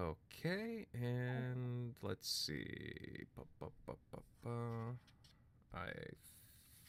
Okay, and let's see. I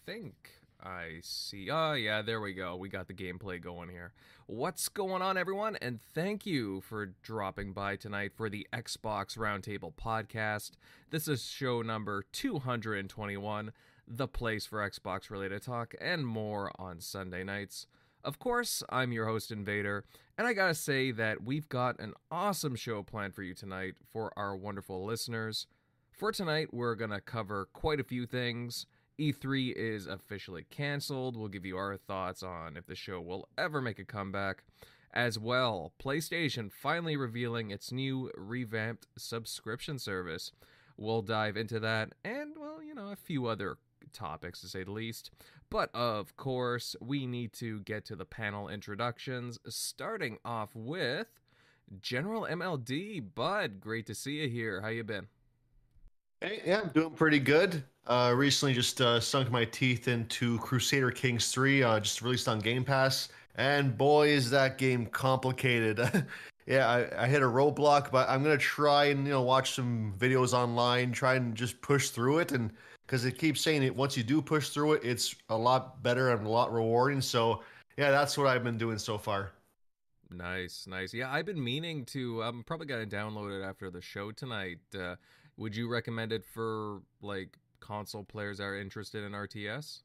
think I see. Oh, yeah, there we go. We got the gameplay going here. What's going on, everyone? And thank you for dropping by tonight for the Xbox Roundtable podcast. This is show number 221, the place for Xbox related talk and more on Sunday nights. Of course, I'm your host, Invader, and I gotta say that we've got an awesome show planned for you tonight for our wonderful listeners. For tonight, we're gonna cover quite a few things. E3 is officially canceled. We'll give you our thoughts on if the show will ever make a comeback. As well, PlayStation finally revealing its new revamped subscription service. We'll dive into that and, well, you know, a few other topics to say the least. But of course, we need to get to the panel introductions, starting off with General MLD. Bud, great to see you here. How you been? Hey, yeah, I'm doing pretty good. Uh, recently, just uh, sunk my teeth into Crusader Kings 3, uh, just released on Game Pass. And boy, is that game complicated. yeah, I, I hit a roadblock, but I'm gonna try and you know watch some videos online, try and just push through it, and because it keeps saying it once you do push through it, it's a lot better and a lot rewarding. So yeah, that's what I've been doing so far. Nice, nice. Yeah, I've been meaning to. I'm probably gonna download it after the show tonight. Uh, would you recommend it for like console players that are interested in RTS?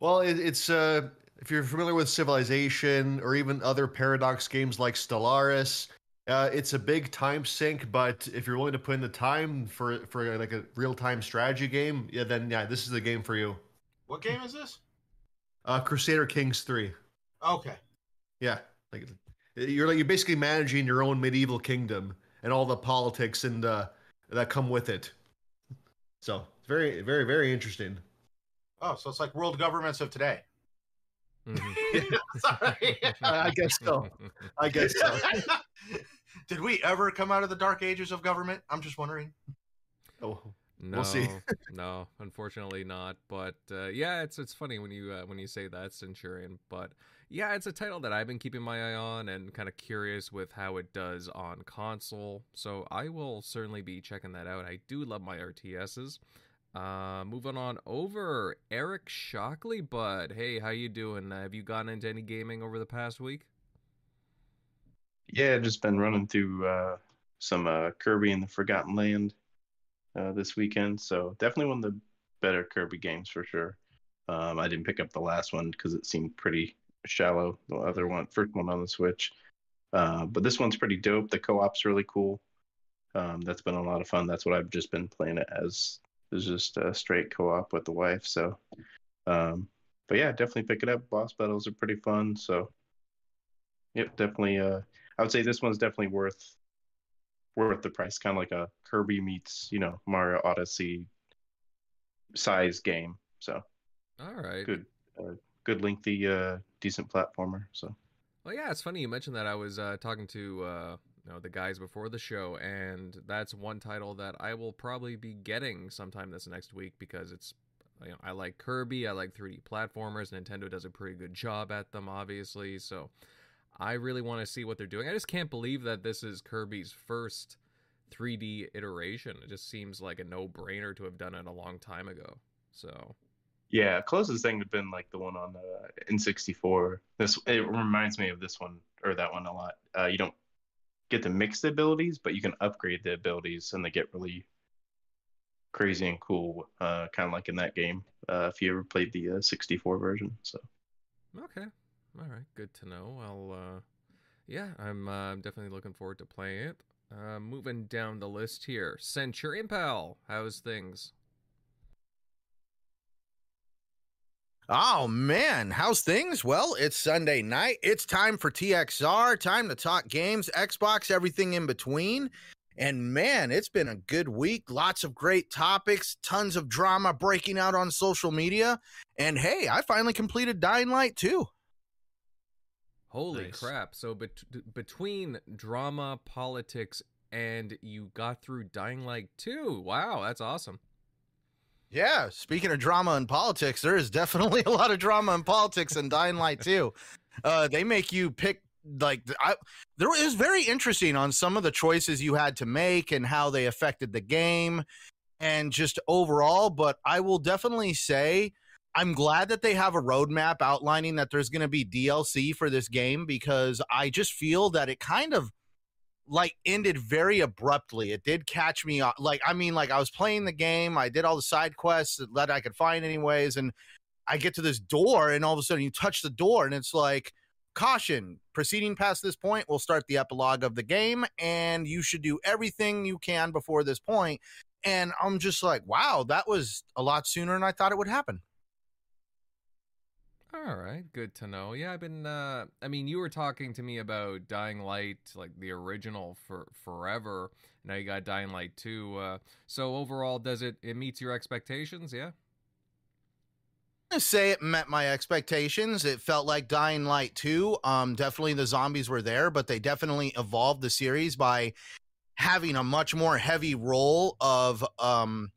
Well, it, it's uh, if you're familiar with Civilization or even other Paradox games like Stellaris, uh, it's a big time sink. But if you're willing to put in the time for for like a real time strategy game, yeah, then yeah, this is the game for you. What game is this? Uh, Crusader Kings Three. Okay. Yeah, like you're like you're basically managing your own medieval kingdom and all the politics and uh, that come with it. So it's very, very, very interesting. Oh, so it's like world governments of today. Mm-hmm. Sorry. I guess so. I guess so. Did we ever come out of the dark ages of government? I'm just wondering. Oh, no, we'll see. no, unfortunately not. But uh, yeah, it's it's funny when you uh, when you say that Centurion. But yeah, it's a title that I've been keeping my eye on and kind of curious with how it does on console. So I will certainly be checking that out. I do love my RTSs. Uh, moving on over, Eric Shockley, bud. Hey, how you doing? Uh, have you gotten into any gaming over the past week? Yeah, just been running through uh, some uh, Kirby and the Forgotten Land uh, this weekend. So definitely one of the better Kirby games for sure. Um, I didn't pick up the last one because it seemed pretty shallow. The other one, first one on the Switch, uh, but this one's pretty dope. The co-op's really cool. Um, that's been a lot of fun. That's what I've just been playing it as. Is just a straight co-op with the wife. So, um, but yeah, definitely pick it up. Boss battles are pretty fun. So, yep, definitely. Uh, I would say this one's definitely worth worth the price. Kind of like a Kirby meets you know Mario Odyssey size game. So, all right, good, uh, good lengthy, uh, decent platformer. So. Well, yeah, it's funny you mentioned that. I was uh, talking to uh, you know the guys before the show, and that's one title that I will probably be getting sometime this next week because it's you know I like Kirby, I like 3D platformers. Nintendo does a pretty good job at them, obviously. So I really want to see what they're doing. I just can't believe that this is Kirby's first 3D iteration. It just seems like a no-brainer to have done it a long time ago. So yeah, closest thing have been like the one on uh, N64. This it reminds me of this one or that one a lot. Uh, you don't get to mix the abilities, but you can upgrade the abilities, and they get really crazy and cool. Uh, kind of like in that game. Uh, if you ever played the uh, 64 version, so. Okay, all right, good to know. I'll, uh, yeah, I'm uh, definitely looking forward to playing it. Uh, moving down the list here, Centurion Pal, how's things? Oh man, how's things? Well, it's Sunday night. It's time for TXR, time to talk games, Xbox, everything in between. And man, it's been a good week. Lots of great topics, tons of drama breaking out on social media. And hey, I finally completed Dying Light 2. Holy Nice. crap. So bet- between drama, politics, and you got through Dying Light 2. Wow, that's awesome. Yeah, speaking of drama and politics, there is definitely a lot of drama and politics in Dying Light too. Uh, they make you pick like I there was very interesting on some of the choices you had to make and how they affected the game and just overall. But I will definitely say I'm glad that they have a roadmap outlining that there's going to be DLC for this game because I just feel that it kind of like ended very abruptly. It did catch me off. Like, I mean, like I was playing the game, I did all the side quests that I could find, anyways, and I get to this door, and all of a sudden you touch the door, and it's like, caution, proceeding past this point we'll start the epilogue of the game, and you should do everything you can before this point. And I'm just like, wow, that was a lot sooner than I thought it would happen. All right, good to know. Yeah, I've been. Uh, I mean, you were talking to me about Dying Light, like the original for forever. Now you got Dying Light two. Uh, so overall, does it it meets your expectations? Yeah. gonna say it met my expectations. It felt like Dying Light 2. Um, definitely the zombies were there, but they definitely evolved the series by having a much more heavy role of um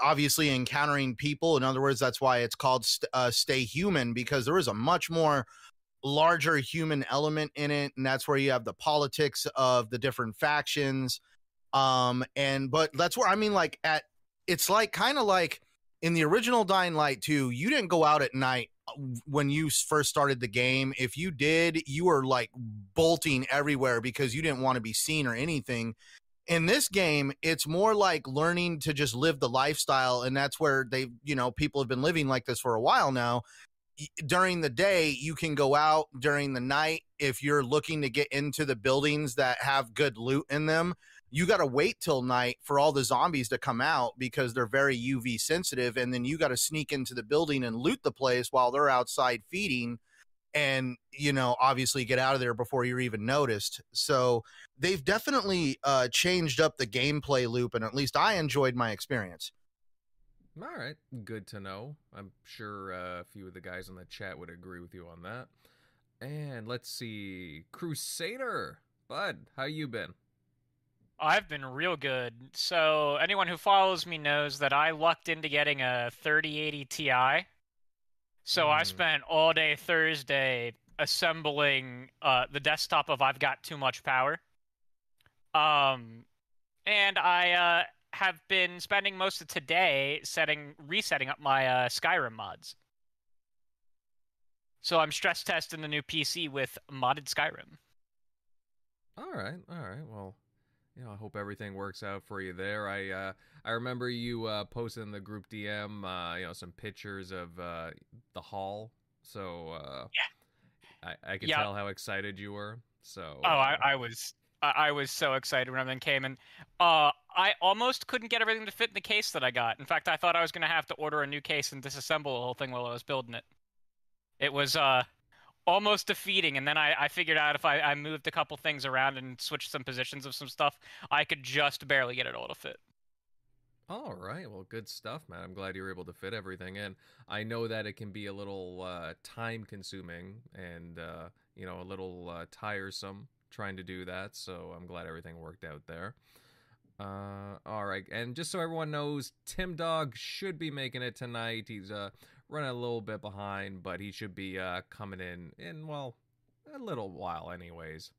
obviously encountering people. In other words, that's why it's called st- uh, Stay Human because there is a much more larger human element in it, and that's where you have the politics of the different factions. Um, and but that's where I mean, like at it's like kind of like in the original Dying Light 2, you didn't go out at night uh, when you first started the game. If you did, you were like bolting everywhere because you didn't want to be seen or anything. In this game, it's more like learning to just live the lifestyle. And that's where they, you know, people have been living like this for a while now. During the day, you can go out. During the night, if you're looking to get into the buildings that have good loot in them, you got to wait till night for all the zombies to come out because they're very UV sensitive. And then you got to sneak into the building and loot the place while they're outside feeding and, you know, obviously get out of there before you're even noticed. So they've definitely uh, changed up the gameplay loop. And at least I enjoyed my experience. All right, good to know. I'm sure uh, a few of the guys in the chat would agree with you on that. And let's see, Crusader, Bud, how you been? I've been real good. So anyone who follows me knows that I lucked into getting a 3080 Ti. So I Mm. spent all day Thursday assembling uh, the desktop of I've Got Too Much Power. Um, and I uh, have been spending most of today setting resetting up my uh, Skyrim mods. So I'm stress testing the new PC with modded Skyrim. All right, all right. Well, you know, I hope everything works out for you there. I uh, I remember you uh, posted in the group DM, uh, you know, some pictures of uh, the haul. So uh, yeah, I, I could Yeah. tell how excited you were. So Oh, I, uh, I was I, I was so excited when everything came, and uh, I almost couldn't get everything to fit in the case that I got. In fact, I thought I was gonna have to order a new case and disassemble the whole thing while I was building it. It was uh, almost defeating, and then I, I figured out if I, I moved a couple things around and switched some positions of some stuff, I could just barely get it all to fit. All right. Well, good stuff, man. I'm glad you were able to fit everything in. I know that it can be a little uh, time consuming and, uh, you know, a little uh, tiresome trying to do that. So I'm glad everything worked out there. Uh, all right. And just so everyone knows, Tim Dog should be making it tonight. He's uh, running a little bit behind, but he should be uh, coming in in, well, a little while, anyways.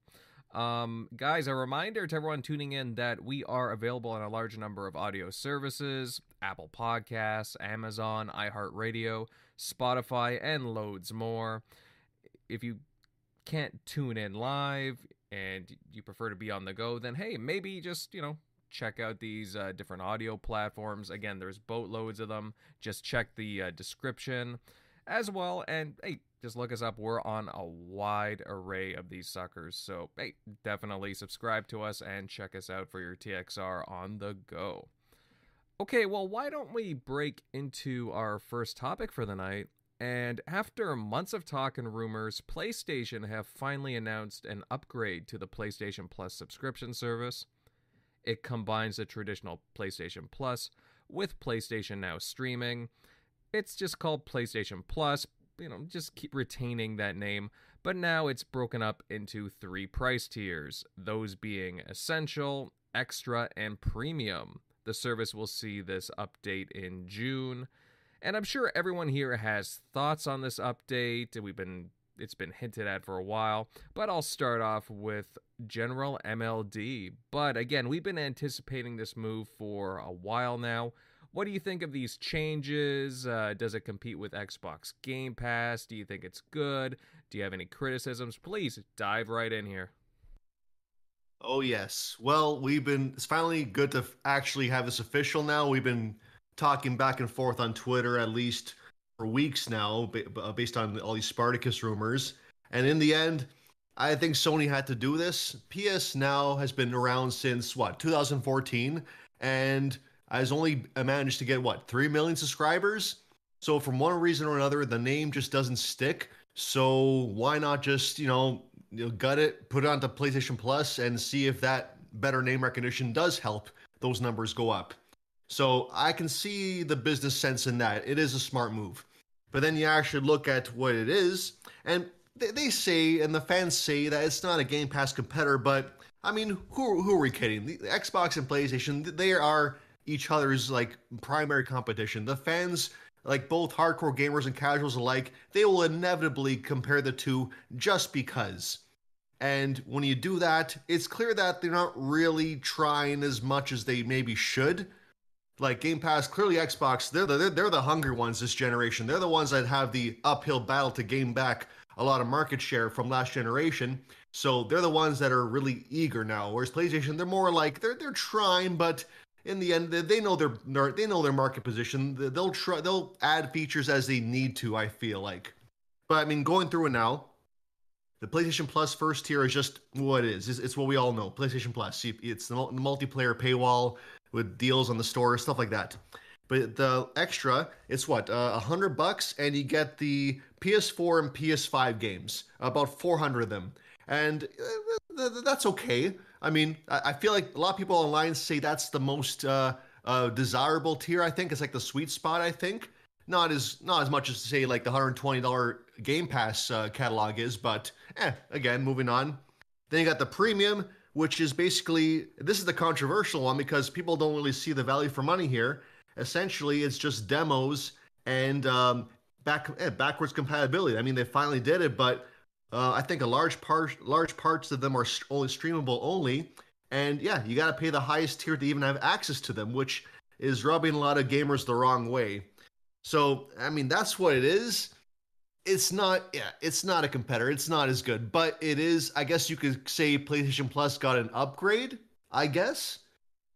Um, guys, a reminder to everyone tuning in that we are available on a large number of audio services Apple Podcasts, Amazon, iHeartRadio, Spotify, and loads more. If you can't tune in live and you prefer to be on the go, then hey, maybe just, you know, check out these uh, different audio platforms. Again, there's boatloads of them. Just check the uh, description as well. And hey, just look us up. We're on a wide array of these suckers. So, hey, definitely subscribe to us and check us out for your TXR on the go. Okay, well, why don't we break into our first topic for the night? And after months of talk and rumors, PlayStation have finally announced an upgrade to the PlayStation Plus subscription service. It combines the traditional PlayStation Plus with PlayStation Now streaming. It's just called PlayStation Plus, you know, just keep retaining that name, but now it's broken up into three price tiers, those being Essential, Extra, and Premium. The service will see this update in June. And I'm sure everyone here has thoughts on this update. We've been it's been hinted at for a while, but I'll start off with General MLD. But again, we've been anticipating this move for a while now. What do you think of these changes? Uh, does it compete with Xbox Game Pass? Do you think it's good? Do you have any criticisms? Please dive right in here. Oh yes. Well, we've been. It's finally good to actually have this official now. We've been talking back and forth on Twitter at least for weeks now, uh, based on all these Spartacus rumors. And in the end, I think Sony had to do this. PS now has been around since what 2014, and has only managed to get what three million subscribers. So from one reason or another, the name just doesn't stick. So why not just you know you know, gut it, put it onto PlayStation Plus, and see if that better name recognition does help those numbers go up. So I can see the business sense in that. It is a smart move. But then you actually look at what it is, and they, they say, and the fans say that it's not a Game Pass competitor, but I mean, who, who are we kidding? The Xbox and PlayStation, they are each other's like primary competition. The fans, like both hardcore gamers and casuals alike, they will inevitably compare the two just because. And when you do that, it's clear that they're not really trying as much as they maybe should. Like Game Pass, clearly Xbox, they're the, they're, the hungry ones this generation. They're the ones that have the uphill battle to gain back a lot of market share from last generation. So they're the ones that are really eager now. Whereas PlayStation, they're more like they're they're trying, but in the end, they- know their their- they know their market position. They'll try they'll add features as they need to. I feel like, but I mean, going through it now, the PlayStation Plus first tier is just what it is. It's, what we all know. PlayStation Plus. It's the, multiplayer paywall with deals on the store, stuff like that. But the extra, it's what a hundred bucks, and you get the PS4 and PS5 games, about 400 of them, and uh, th- th- that's okay. I mean, I feel like a lot of people online say that's the most uh, uh, desirable tier. I think it's like the sweet spot. I think not as not as much as to say like the hundred twenty dollar Game Pass uh, catalog is, but eh. Again, moving on. Then you got the premium, which is basically this is the controversial one because people don't really see the value for money here. Essentially, it's just demos and um, back eh, backwards compatibility. I mean, they finally did it, but uh, I think a large part large parts of them are only streamable only. And yeah, you got to pay the highest tier to even have access to them, which is rubbing a lot of gamers the wrong way. So, I mean, that's what it is. It's not, yeah, it's not a competitor. It's not as good, but it is. I guess you could say PlayStation Plus got an upgrade. I guess,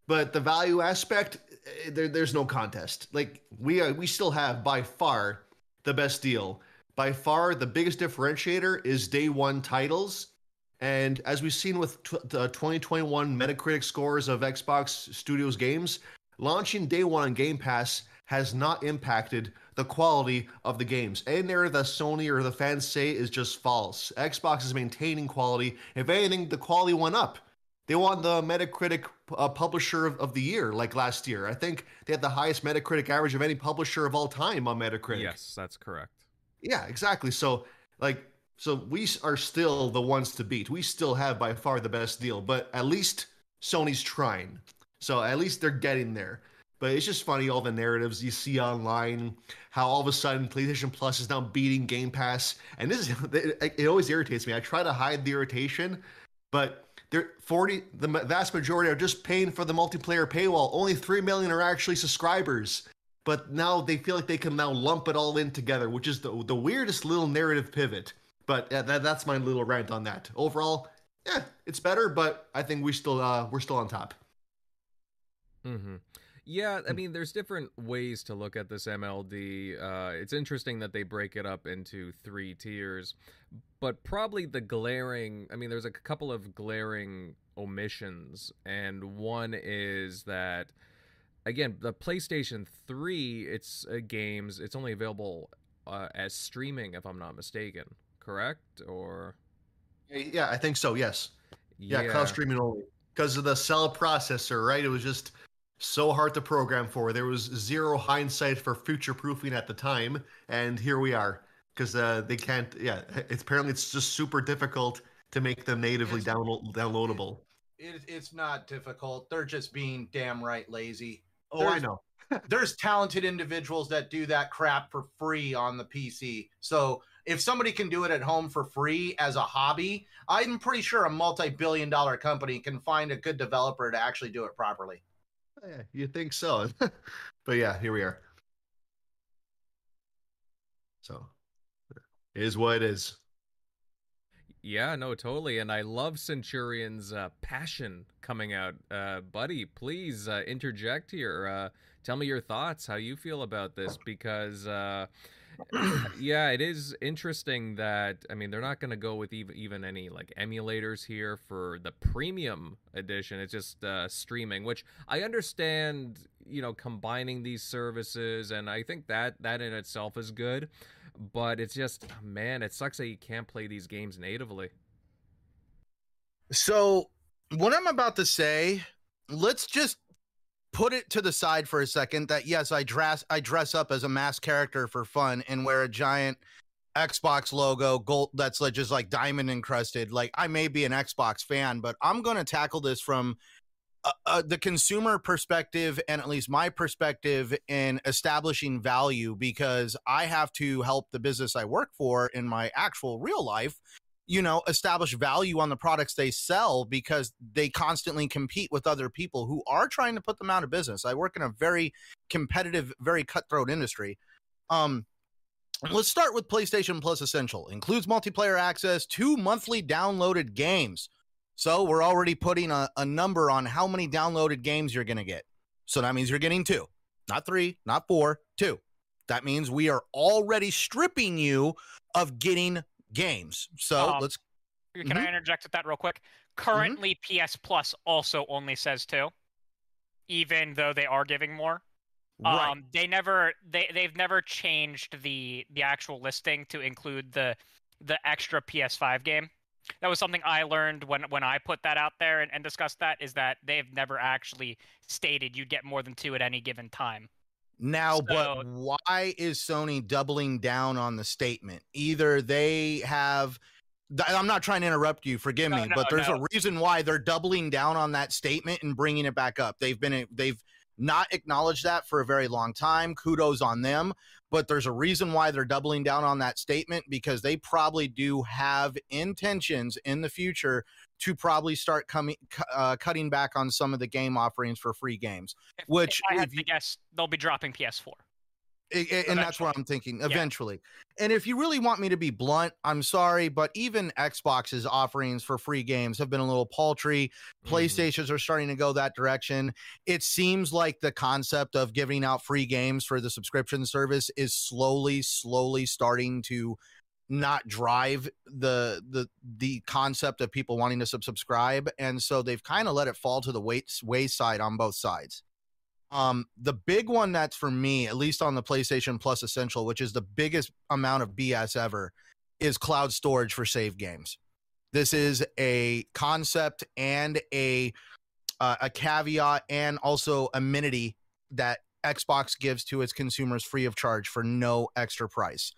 but the value aspect, eh, there, there's no contest. Like we are, we still have by far the best deal. By far, the biggest differentiator is day one titles. And as we've seen with tw- the 2021 Metacritic scores of Xbox Studios games, launching day one on Game Pass has not impacted the quality of the games. And there, the Sony or the fans say is just false. Xbox is maintaining quality. If anything, the quality went up. They won the Metacritic uh, Publisher of, of the Year like last year. I think they had the highest Metacritic average of any publisher of all time on Metacritic. Yes, that's correct. Yeah, exactly. So, like, so we are still the ones to beat. We still have by far the best deal, but at least Sony's trying. So at least they're getting there. But it's just funny all the narratives you see online, how all of a sudden PlayStation Plus is now beating Game Pass, and this is it, it always irritates me. I try to hide the irritation, but they're 40 the vast majority are just paying for the multiplayer paywall. Only 3 million are actually subscribers but now they feel like they can now lump it all in together, which is the the weirdest little narrative pivot. But that, that's my little rant on that. Overall, yeah, it's better, but I think we still uh, we're still on top. Mm-hmm. Yeah, I Hmm. mean, there's different ways to look at this MLD. Uh, it's interesting that they break it up into three tiers, but probably the glaring. I mean, there's a couple of glaring omissions, and one is that again, the PlayStation 3, it's uh, games. It's only available uh, as streaming, if I'm not mistaken. Correct or Yeah, I think so. Yes. Yeah, cloud streaming only because of the cell processor, right? It was just so hard to program for. There was zero hindsight for future proofing at the time, and here we are. Because uh, they can't. Yeah, it's apparently it's just super difficult to make them natively It's- download downloadable. It, it's not difficult. They're just being damn right lazy. Oh, I know. there's talented individuals that do that crap for free on the PC. So if somebody can do it at home for free as a hobby, I'm pretty sure a multi-billion dollar company can find a good developer to actually do it properly. Yeah, you think so? but yeah, here we are. So, is what it is. Yeah, no, totally. And I love Centurion's uh, passion coming out. Uh, buddy, please uh, interject here. Uh, tell me your thoughts, how you feel about this, because uh, yeah, it is interesting that I mean they're not going to go with even even any like emulators here for the premium edition. It's just uh, streaming, which I understand. You know, combining these services, and I think that that in itself is good. But it's just man, it sucks that you can't play these games natively. So, what I'm about to say, let's just put it to the side for a second that yes, I dress I dress up as a mass character for fun and wear a giant Xbox logo gold that's like just like diamond encrusted. Like I may be an Xbox fan, but I'm going to tackle this from uh, uh, the consumer perspective and at least my perspective in establishing value because I have to help the business I work for in my actual real life you know establish value on the products they sell because they constantly compete with other people who are trying to put them out of business. I work in a very competitive very cutthroat industry. Um let's start with playstation plus essential. Includes multiplayer access two monthly downloaded games. So we're already putting a, a number on how many downloaded games you're going to get. So that means you're getting two not three not four two. That means we are already stripping you of getting games. So Um, let's Can I interject with that real quick? Currently, PS Plus also only says two, even though they are giving more. right. Um, they never they they've never changed the the actual listing to include the the extra PS5 game. That was something I learned when when I put that out there and, and discussed that is that they've never actually stated you'd get more than two at any given time. Now, but why is Sony doubling down on the statement? Either they have I'm not trying to interrupt you. Forgive No, me, no, but there's no. a reason why they're doubling down on that statement and bringing it back up. They've been they've not acknowledged that for a very long time. Kudos on them, but there's a reason why they're doubling down on that statement because they probably do have intentions in the future to probably start coming uh, cutting back on some of the game offerings for free games. If, Which, if I had if you- to guess, they'll be dropping PS4. And that's what I'm thinking Yeah. eventually. And if you really want me to be blunt, I'm sorry, but even Xbox's offerings for free games have been a little paltry. Mhm. PlayStations are starting to go that direction. It seems like the concept of giving out free games for the subscription service is slowly, slowly starting to not drive the the the concept of people wanting to sub- subscribe and so they've kind of let it fall to the wait- wayside on both sides um the big one that's for me at least on the PlayStation Plus Essential which is the biggest amount of BS ever is cloud storage for save games this is a concept and a uh, a caveat and also amenity that Xbox gives to its consumers free of charge for no extra price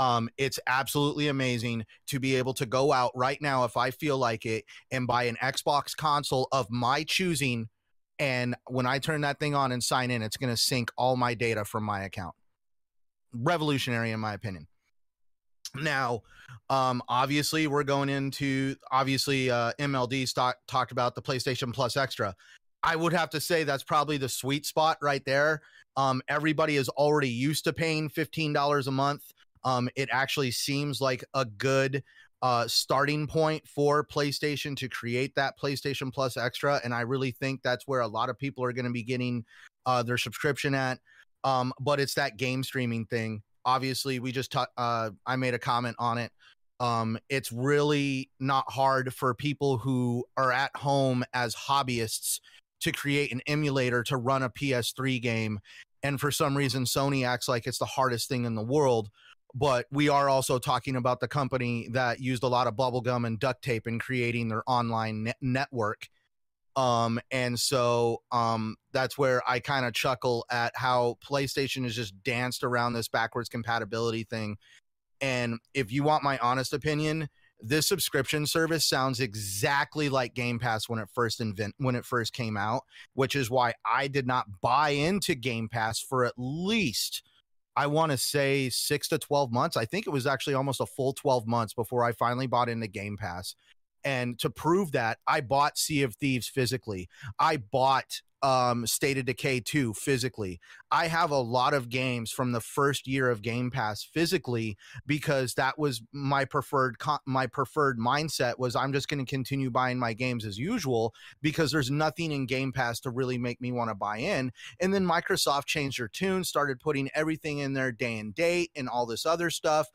um, it's absolutely amazing to be able to go out right now if I feel like it and buy an Xbox console of my choosing. And when I turn that thing on and sign in, it's going to sync all my data from my account. Revolutionary, in my opinion. Now, um, obviously, we're going into obviously uh, MLD stock, talked about the PlayStation Plus Extra. I would have to say that's probably the sweet spot right there. Um, everybody is already used to paying fifteen dollars a month um, it actually seems like a good uh, starting point for PlayStation to create that PlayStation Plus Extra, and I really think that's where a lot of people are going to be getting uh, their subscription at. Um, but it's that game streaming thing. Obviously, we just uh, I made a comment on it. Um, it's really not hard for people who are at home as hobbyists to create an emulator to run a PS3 game. And for some reason, Sony acts like it's the hardest thing in the world but we are also talking about the company that used a lot of bubblegum and duct tape in creating their online net- network. Um and so um that's where i kind of chuckle at how playstation has just danced around this backwards compatibility thing. And if you want my honest opinion this subscription service sounds exactly like Game Pass when it first invent when it first came out, which is why I did not buy into Game Pass for at least I want to say 6 to 12 months. I think it was actually almost a full 12 months before I finally bought into Game Pass. And to prove that, I bought Sea of Thieves physically. I bought um State of Decay 2 physically. I have a lot of games from the first year of Game Pass physically because that was my preferred co- my preferred mindset was I'm just going to continue buying my games as usual because there's nothing in Game Pass to really make me want to buy in. And then Microsoft changed their tune, started putting everything in there day and date and all this other stuff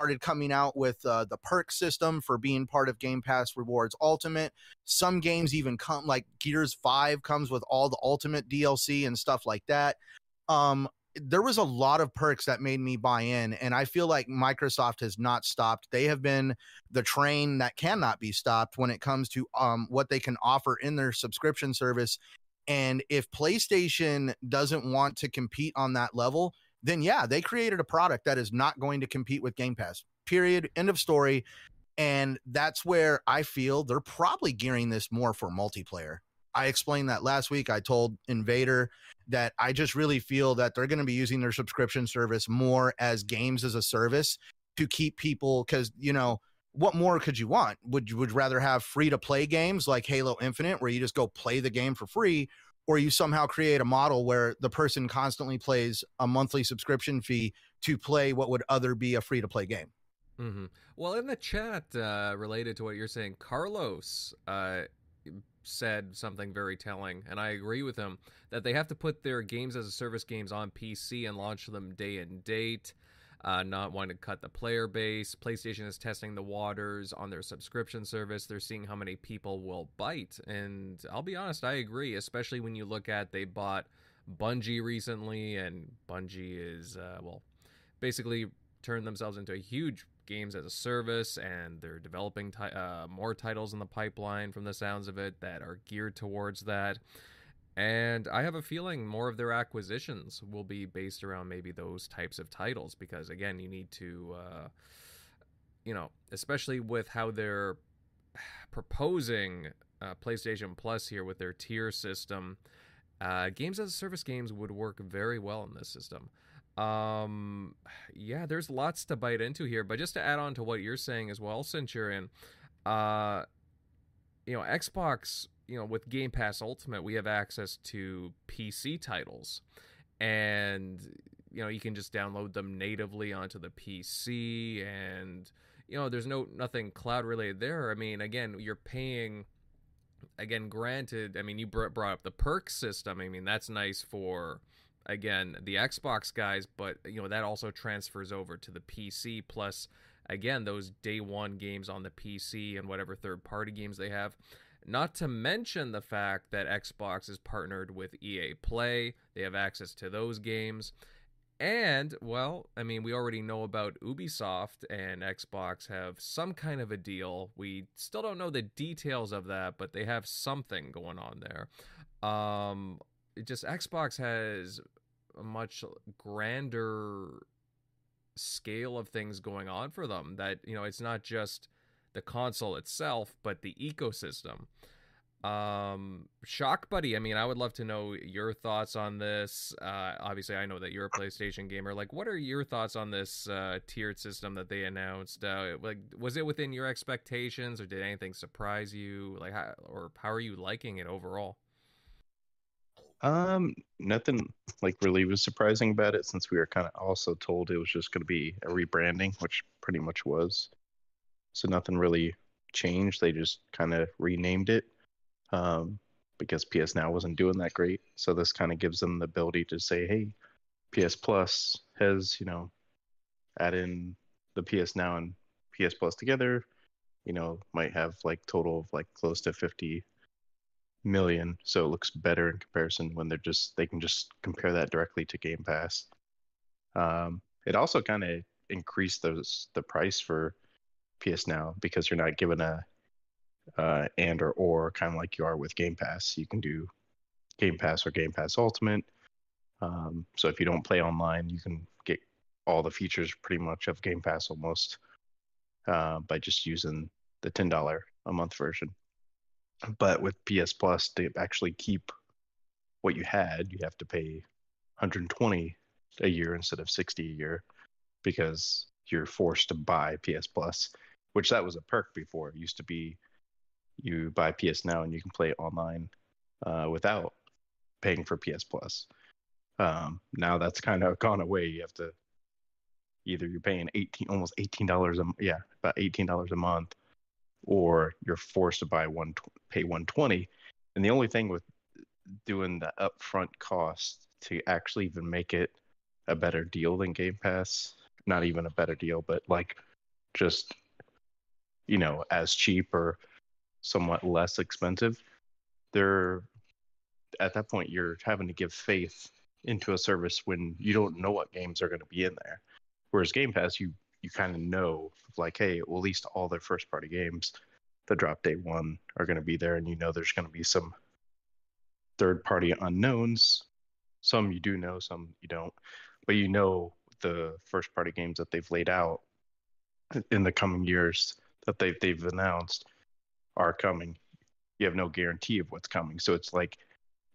started coming out with uh, the perk system for being part of Game Pass Rewards Ultimate. Some games even come like Gears 5 comes with all the Ultimate DLC and stuff like that. Um, there was a lot of perks that made me buy in and i feel like microsoft has not stopped they have been the train that cannot be stopped when it comes to um, what they can offer in their subscription service and if playstation doesn't want to compete on that level then yeah, they created a product that is not going to compete with Game Pass. Period. End of story. And that's where I feel they're probably gearing this more for multiplayer. I explained that last week. I told Invader that I just really feel that they're going to be using their subscription service more as games as a service to keep people because, you know, what more could you want? Would you would rather have free to play games like Halo Infinite where you just go play the game for free or you somehow create a model where the person constantly plays a monthly subscription fee to play what would other be a free to play game. Mm-hmm. Well, in the chat uh, related to what you're saying, Carlos uh, said something very telling, and I agree with him that they have to put their games as a service games on PC and launch them day and date uh, not wanting to cut the player base. PlayStation is testing the waters on their subscription service. They're seeing how many people will bite. And I'll be honest, I agree, especially when you look at they bought Bungie recently, and Bungie is, uh, well, basically turned themselves into a huge games as a service, and they're developing uh, more titles in the pipeline from the sounds of it that are geared towards that. And I have a feeling more of their acquisitions will be based around maybe those types of titles because, again, you need to, uh, you know, especially with how they're proposing uh, PlayStation Plus here with their tier system. Uh, games as a service games would work very well in this system. Um, yeah, there's lots to bite into here, but just to add on to what you're saying as well, Centurion, uh, you know, Xbox you know, with Game Pass Ultimate, we have access to PC titles, and you know, you can just download them natively onto the PC, and you know, there's no nothing cloud related there. I mean, again, you're paying. Again, granted, I mean, you brought up the perk system. I mean, that's nice for again the Xbox guys, but you know that also transfers over to the PC. Plus, again, those day one games on the PC and whatever third party games they have. Not to mention the fact that Xbox is partnered with EA Play, they have access to those games. And, well, I mean, we already know about Ubisoft and Xbox have some kind of a deal. We still don't know the details of that, but they have something going on there. Um, just Xbox has a much grander scale of things going on for them that, you know, it's not just the console itself, but the ecosystem. Um, Shock Buddy, I mean, I would love to know your thoughts on this. Uh, obviously, I know that you're a PlayStation gamer. Like, what are your thoughts on this uh, tiered system that they announced? Uh, like, was it within your expectations, or did anything surprise you? Like, how, or how are you liking it overall? Um, nothing like really was surprising about it since we were kind of also told it was just going to be a rebranding, which pretty much was. So nothing really changed. They just kind of renamed it um, because PS Now wasn't doing that great. So this kind of gives them the ability to say, hey, PS Plus has, you know, add in the PS Now and PS Plus together, you know, might have like total of like close to 50 million. So it looks better in comparison when they're just, they can just compare that directly to Game Pass. Um, it also kind of increased those, the price for PS Now because you're not given a uh, and or or kind of like you are with Game Pass. You can do Game Pass or Game Pass Ultimate. Um, so if you don't play online, you can get all the features pretty much of Game Pass almost uh, by just using the ten dollar a month version. But with PS Plus, to actually keep what you had, you have to pay 120 a year instead of 60 a year because you're forced to buy PS Plus, which that was a perk before. It used to be you buy PS Now and you can play online uh, without paying for PS Plus. Um, now that's kind of gone away. You have to either you're paying 18 almost $18 a m- yeah about $18 a month or you're forced to buy one pay 120 and the only thing with doing the upfront cost to actually even make it a better deal than game pass not even a better deal but like just you know as cheap or somewhat less expensive they're at that point you're having to give faith into a service when you don't know what games are going to be in there. Whereas game pass you you kind of know like hey at least all their first party games that drop day one are going to be there and you know there's going to be some third party unknowns. Some you do know some you don't. But you know the first party games that they've laid out in the coming years that they've they've announced are coming. You have no guarantee of what's coming. So it's like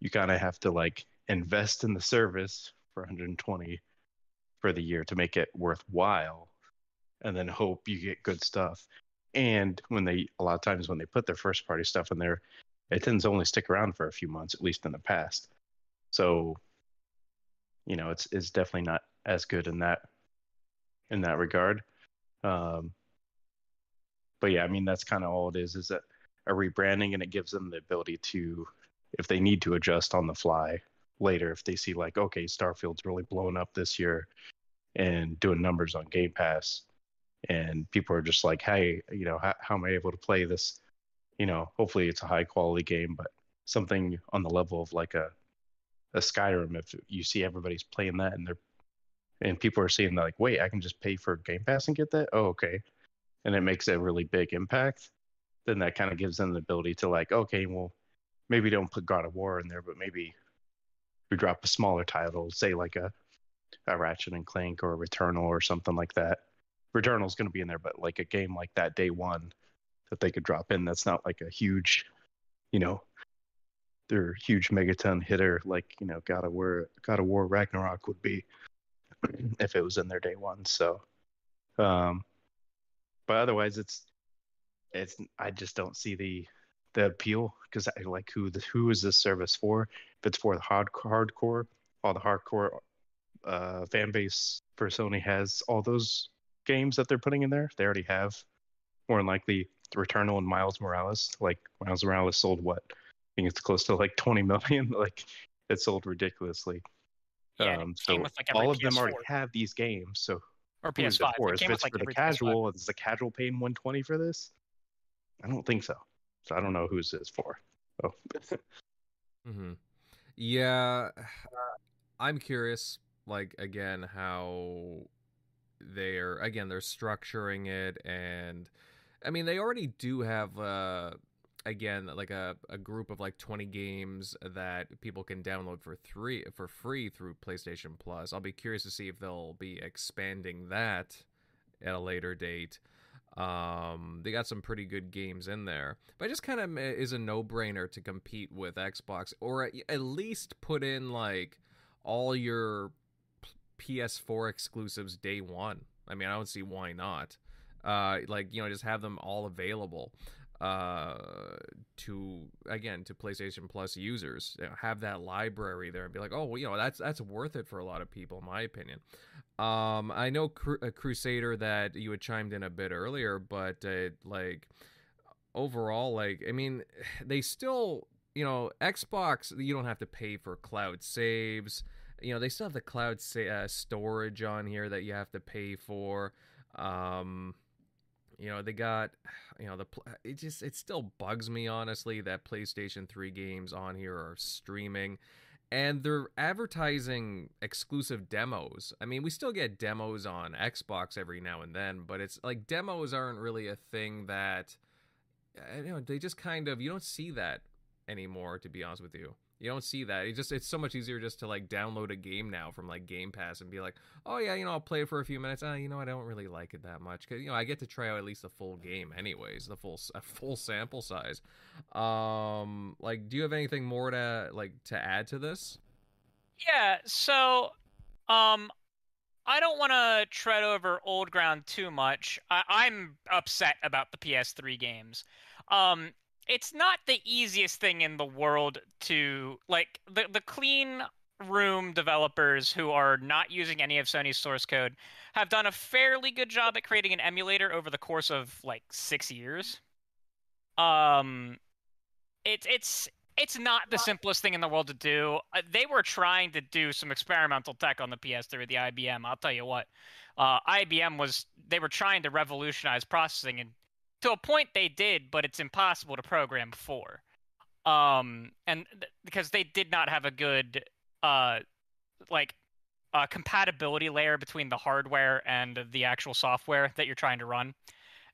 you kind of have to like invest in the service for 120 for the year to make it worthwhile and then hope you get good stuff. And when they a lot of times when they put their first party stuff in there it tends to only stick around for a few months at least in the past. So you know it's it's definitely not as good in that in that regard. Um but yeah i mean that's kind of all it is is that a rebranding and it gives them the ability to if they need to adjust on the fly later if they see like okay starfield's really blowing up this year and doing numbers on game pass and people are just like hey you know how, how am i able to play this? You know hopefully it's a high quality game but something on the level of like a a skyrim if you see everybody's playing that and they're and people are seeing like wait i can just pay for game pass and get that? Oh okay and it makes a really big impact then that kind of gives them the ability to like okay well maybe don't put god of war in there but maybe we drop a smaller title say like a a ratchet and clank or a returnal or something like that. Returnal's going to be in there but like a game like that day one that they could drop in that's not like a huge you know they're huge megaton hitter like you know god of war god of war ragnarok would be if it was in there day one so um but otherwise it's it's i just don't see the the appeal because i like who the who is this service for? If it's for the hard hardcore all the hardcore uh fan base for sony has all those games that they're putting in there they already have. More than likely returnal and miles morales like miles morales sold what? I think it's close to like 20 million like it sold ridiculously. Yeah, um, so like, all of them already have these games so or who is PS5. for? It If it's like for the every PS5. casual, is the casual paying 120 for this? I don't think so. So I don't know who's this for. Oh, hmm Yeah, I'm curious. Like again, how they're again they're structuring it, and I mean they already do have uh again like a, a group of like 20 games that people can download for three for free through PlayStation Plus. I'll be curious to see if they'll be expanding that at a later date. Um, they got some pretty good games in there, but it just kind of is a no-brainer to compete with Xbox, or at, at least put in like all your PS4 exclusives day one. I mean, I don't see why not. Uh, like you know, just have them all available uh to again to PlayStation Plus users You know, have that library there and be like oh well, you know that's that's worth it for a lot of people in my opinion. Um I know Cru- uh, Crusader that you had chimed in a bit earlier but uh, like overall like I mean they still you know Xbox you don't have to pay for cloud saves. You know they still have the cloud sa- uh, storage on here that you have to pay for. Um you know they got you know the it just it still bugs me honestly that PlayStation 3 games on here are streaming and they're advertising exclusive demos. I mean, we still get demos on Xbox every now and then, but it's like demos aren't really a thing that eh, you know, they just kind of you don't see that anymore to be honest with you. You don't see that. It just it's so much easier just to like download a game now from like Game Pass and be like, oh yeah, you know, I'll play it for a few minutes. Uh, you know, I don't really like it that much because you know I get to try out at least the full game anyways, the full a full sample size. Um, like, do you have anything more to like to add to this? Yeah, so um I don't want to tread over old ground too much. I- I'm upset about the PS3 games. Um it's not the easiest thing in the world to like the the clean room developers who are not using any of Sony's source code have done a fairly good job at creating an emulator over the course of like 6 years. Um it's it's it's not the simplest thing in the world to do. Uh, they were trying to do some experimental tech on the PS3 with the IBM. I'll tell you what, uh, IBM was they were trying to revolutionize processing, and to a point they did, but it's impossible to program for, um, and th- because they did not have a good uh, like uh, compatibility layer between the hardware and the actual software that you're trying to run.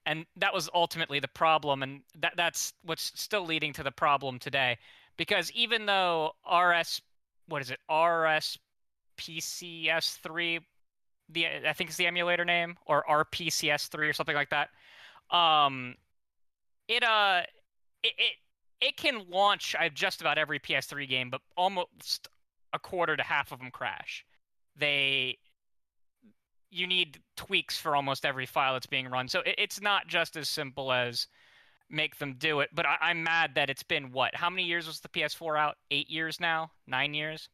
And that was ultimately the problem and that that's what's still leading to the problem today. Because even though rs what is it? Rspcs3 the i think it's the emulator name or rpcs3 or something like that um it uh it it, it can launch uh, just about every ps3 game but almost a quarter to half of them crash they you need tweaks for almost every file that's being run. So it, it's not just as simple as make them do it. But I, I'm mad that it's been what? How many years was the PS4 out? Eight years now? Nine years?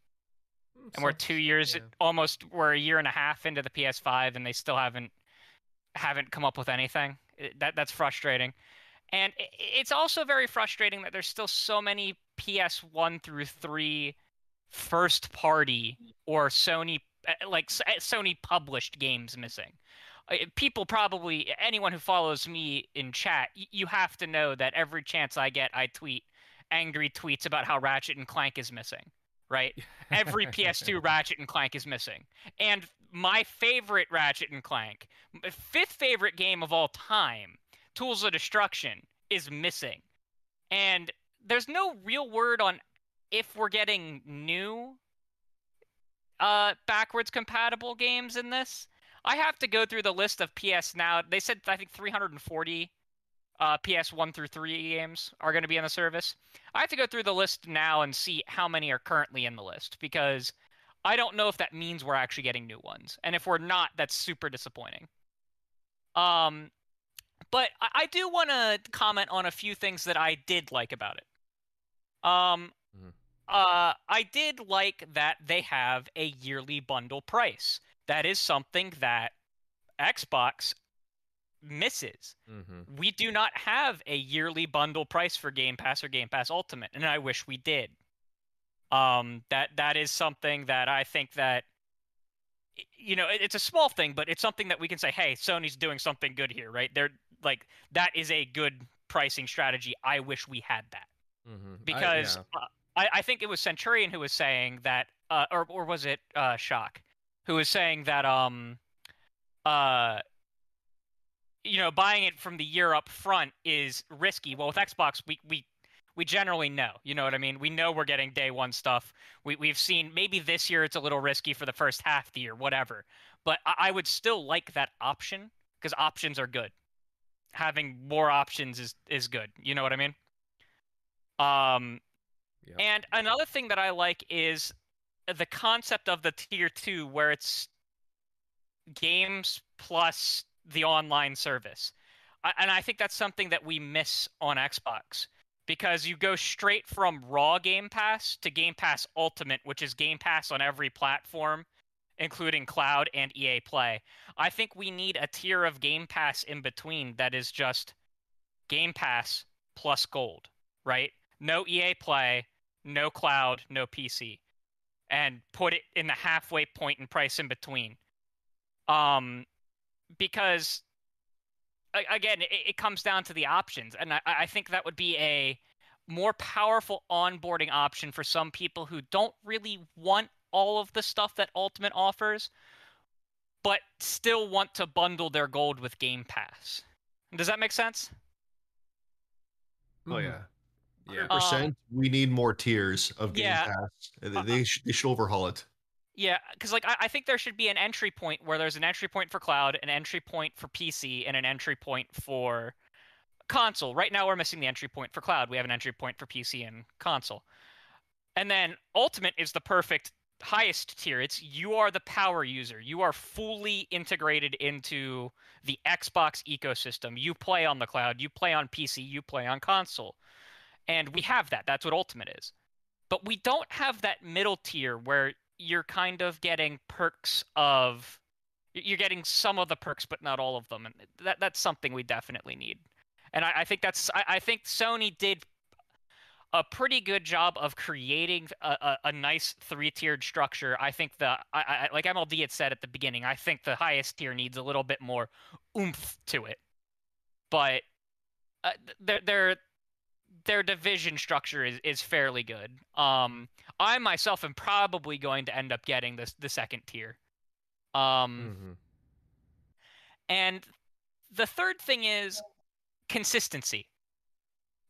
And we're two years, yeah. almost. We're a year and a half into the PS5, and they still haven't haven't come up with anything. That that's frustrating. And it's also very frustrating that there's still so many PS1 through 3 first party or Sony uh, like uh, Sony published games missing. People probably anyone who follows me in chat, you have to know that every chance I get, I tweet angry tweets about how Ratchet and Clank is missing. Right? Every PS2 Ratchet and Clank is missing. And my favorite Ratchet and Clank, fifth favorite game of all time, Tools of Destruction, is missing. And there's no real word on if we're getting new uh backwards compatible games in this. I have to go through the list of PS Now. They said I think 340 uh, PS 1 through 3 games are going to be in the service. I have to go through the list now and see how many are currently in the list because I don't know if that means we're actually getting new ones. And if we're not, that's super disappointing. Um, but I, I do want to comment on a few things that I did like about it. Um, Mhm. uh, I did like that they have a yearly bundle price. That is something that Xbox misses. Mm-hmm. We do not have a yearly bundle price for Game Pass or Game Pass Ultimate, and I wish we did. Um, that that is something that I think that you know it- it's a small thing, but it's something that we can say, hey, Sony's doing something good here, right? They're like that is a good pricing strategy. I wish we had that Mm-hmm. because uh, I, I think it was Centurion who was saying that, uh, or or was it uh, Shock, who was saying that um, uh, you know, buying it from the year up front is risky. Well, with Xbox, we we we generally know. You know what I mean? We know we're getting day one stuff. We we've seen maybe this year it's a little risky for the first half of the year, whatever. But I, I would still like that option because options are good. Having more options is is good. You know what I mean? Um, Yeah. and another thing that I like is the concept of the tier two, where it's games plus the online service. I, and I think that's something that we miss on Xbox because you go straight from raw Game Pass to Game Pass Ultimate, which is Game Pass on every platform, including cloud and EA Play. I think we need a tier of Game Pass in between that is just Game Pass plus gold, right? No EA Play, no cloud, no PC, and put it in the halfway point in price in between. Um, because again, it, it comes down to the options, and I, I think that would be a more powerful onboarding option for some people who don't really want all of the stuff that Ultimate offers, but still want to bundle their gold with Game Pass. Does that make sense? Oh yeah. Yeah. Uh, percent. We need more tiers of Game Yeah. Pass. They, Uh, they, sh- they should overhaul it. Yeah, because like I, I think there should be an entry point where there's an entry point for cloud, an entry point for PC, and an entry point for console. Right now, we're missing the entry point for cloud. We have an entry point for PC and console, and then ultimate is the perfect highest tier. It's you are the power user. You are fully integrated into the Xbox ecosystem. You play on the cloud. You play on PC. You play on console, and we have that. That's what ultimate is. But we don't have that middle tier where you're kind of getting perks of you're getting some of the perks but not all of them and that that's something we definitely need. And i, I think that's I, I think sony did a pretty good job of creating a, a, a nice three-tiered structure. I think the I, like mld had said at the beginning i think the highest tier needs a little bit more oomph to it. But uh, their their their division structure is, is fairly good um I myself am probably going to end up getting this the second tier. Um, Mhm. and the third thing is consistency.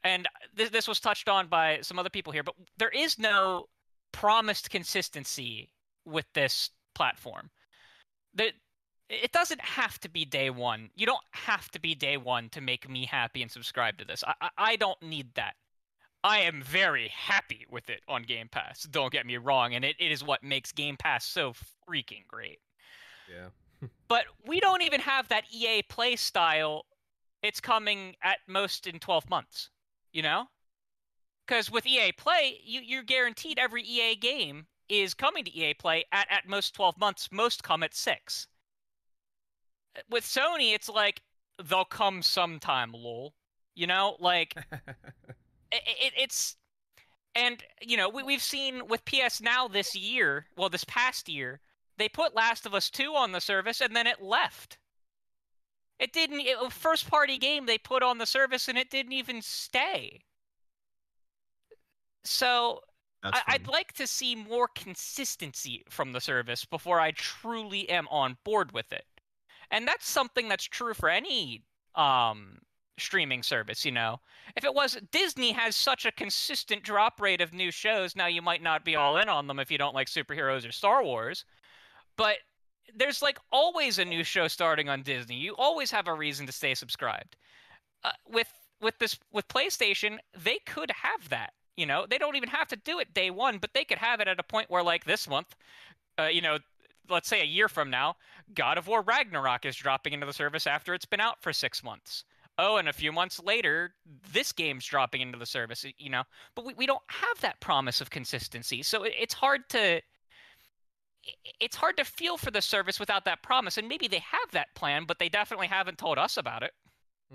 And this this was touched on by some other people here, but there is no promised consistency with this platform. That it doesn't have to be day one. You don't have to be day one to make me happy and subscribe to this. I I, I don't need that. I am very happy with it on Game Pass. Don't get me wrong, and it, it is what makes Game Pass so freaking great. Yeah. But we don't even have that EA play style. It's coming at most in 12 months, you know? Because with EA Play, you, you're guaranteed every EA game is coming to EA Play at, at most 12 months. Most come at six. With Sony, it's like they'll come sometime, lol. You know, like it, it, it's and you know we, we've seen with ps now this year well this past year they put last of us 2 on the service and then it left it didn't it, a first party game they put on the service and it didn't even stay so I, I'd like to see more consistency from the service before I truly am on board with it. And that's something that's true for any um streaming service, you know. If it was Disney has such a consistent drop rate of new shows, now you might not be all in on them if you don't like superheroes or Star Wars. But there's like always a new show starting on Disney. You always have a reason to stay subscribed. Uh, with with this with PlayStation, they could have that. You know, they don't even have to do it day one, but they could have it at a point where, like this month, uh, you know, let's say a year from now, God of War Ragnarok is dropping into the service after it's been out for six months. Oh, and a few months later, this game's dropping into the service. You know, but we, we don't have that promise of consistency, so it, it's hard to it's hard to feel for the service without that promise. And maybe they have that plan, but they definitely haven't told us about it.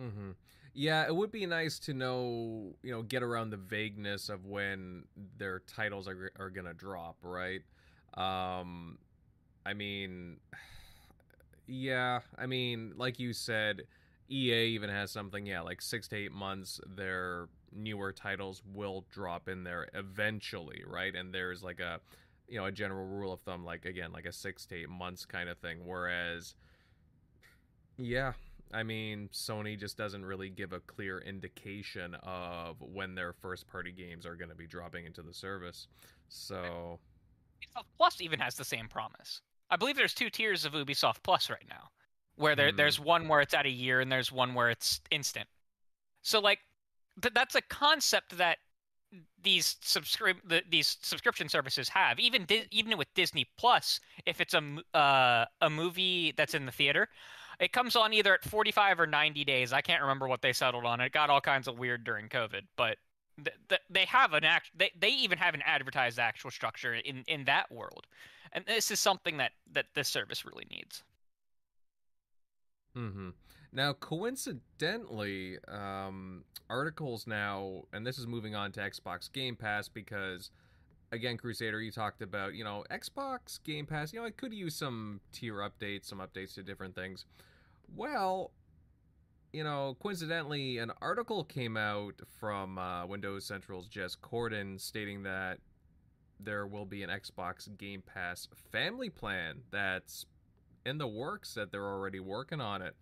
Mm-hmm. Yeah, it would be nice to know, you know, get around the vagueness of when their titles are are gonna drop, right? Um, I mean, yeah, I mean, like you said, EA even has something, yeah, like six to eight months. Their newer titles will drop in there eventually, right? And there's like a, you know, a general rule of thumb, like again, like a six to eight months kind of thing. Whereas, yeah, I mean, Sony just doesn't really give a clear indication of when their first party games are going to be dropping into the service. So, Plus even has the same promise. I believe there's two tiers of Ubisoft Plus right now, where there, Hmm. there's one where it's at a year and there's one where it's instant. So like, th- that's a concept that these subscribe the, these subscription services have. Even Di- even with Disney Plus, if it's a uh, a movie that's in the theater, it comes on either at 45 or 90 days. I can't remember what they settled on. It got all kinds of weird during COVID, but they have an act. They they even have an advertised actual structure in in that world, and this is something that that this service really needs. mm-hmm now coincidentally, um, articles now, and this is moving on to Xbox Game Pass because, again, Crusader, you talked about, you know, Xbox Game Pass. You know, it could use some tier updates, some updates to different things. Well, you know, coincidentally, an article came out from uh, Windows Central's Jez Corden stating that there will be an Xbox Game Pass family plan that's in the works, that they're already working on it.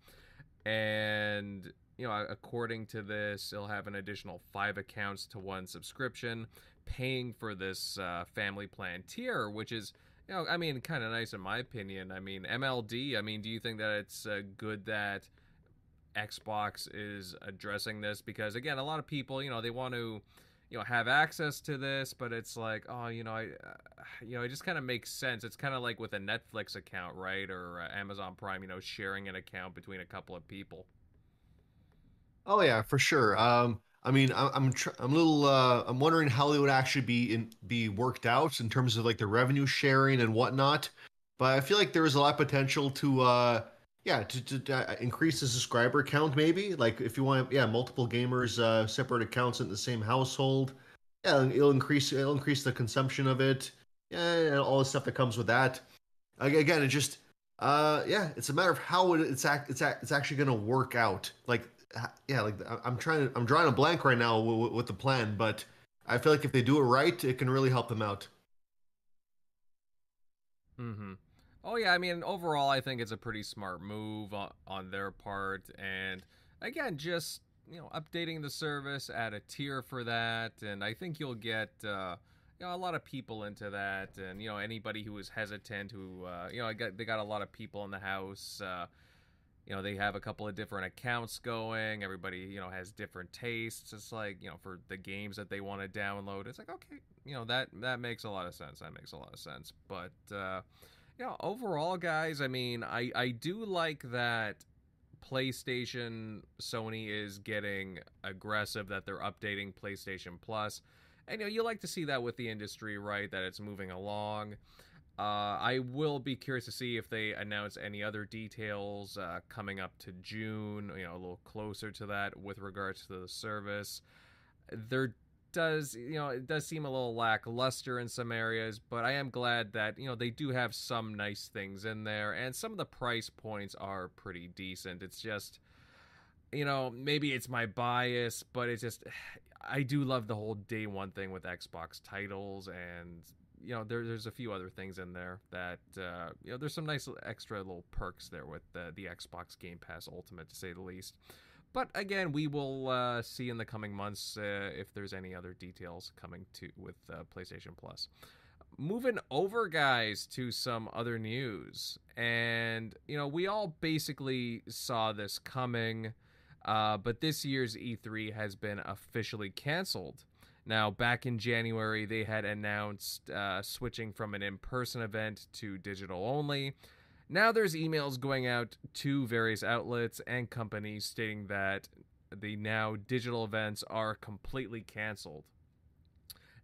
And you know, according to this, he'll have an additional five accounts to one subscription, paying for this uh, family plan tier, which is, you know, I mean, kind of nice in my opinion. I mean, MLD. I mean, do you think that it's uh, good that Xbox is addressing this? Because again, a lot of people, you know, they want to you know have access to this but it's like oh you know i uh, you know it just kind of makes sense it's kind of like with a netflix account right or uh, amazon prime you know sharing an account between a couple of people Oh yeah, for sure. Um, I mean, I- I'm tr- I'm a little uh, I'm wondering how they would actually be in be worked out in terms of like the revenue sharing and whatnot. But I feel like there is a lot of potential to uh, yeah to, to, uh, increase the subscriber count maybe. Like if you want yeah multiple gamers uh, separate accounts in the same household, yeah it'll increase it'll increase the consumption of it. Yeah, and all the stuff that comes with that. Again, it just uh yeah, it's a matter of how it, it's act, it's act, it's actually going to work out. Like yeah, like I'm trying to I'm drawing a blank right now with, with the plan, but I feel like if they do it right, it can really help them out. Mm-hmm. Oh yeah, I mean overall, I think it's a pretty smart move on, their part, and again, just you know, updating the service, add a tier for that, and I think you'll get uh, you know a lot of people into that, and you know anybody who is hesitant, who uh, you know, got they got a lot of people in the house. Uh, you know they have a couple of different accounts going everybody you know has different tastes it's like you know for the games that they want to download it's like okay you know that that makes a lot of sense that makes a lot of sense but uh know overall guys i mean i i do like that playstation sony is getting aggressive that they're updating playstation plus and you know you like to see that with the industry right that it's moving along uh, I will be curious to see if they announce any other details uh, coming up to June, you know, a little closer to that with regards to the service. There does, you know, it does seem a little lackluster in some areas, but I am glad that, you know, they do have some nice things in there, and some of the price points are pretty decent. It's just, you know, maybe it's my bias, but it's just, I do love the whole day one thing with Xbox titles and you know there, there's a few other things in there that uh, you know there's some nice extra little perks there with the, the Xbox Game Pass Ultimate to say the least. But again, we will uh, see in the coming months uh, if there's any other details coming to with uh, PlayStation Plus. Moving over, guys, to some other news, and you know we all basically saw this coming, uh, but this year's E3 has been officially canceled. Now, back in January, they had announced uh, switching from an in person event to digital only. Now, there's emails going out to various outlets and companies stating that the now digital events are completely canceled.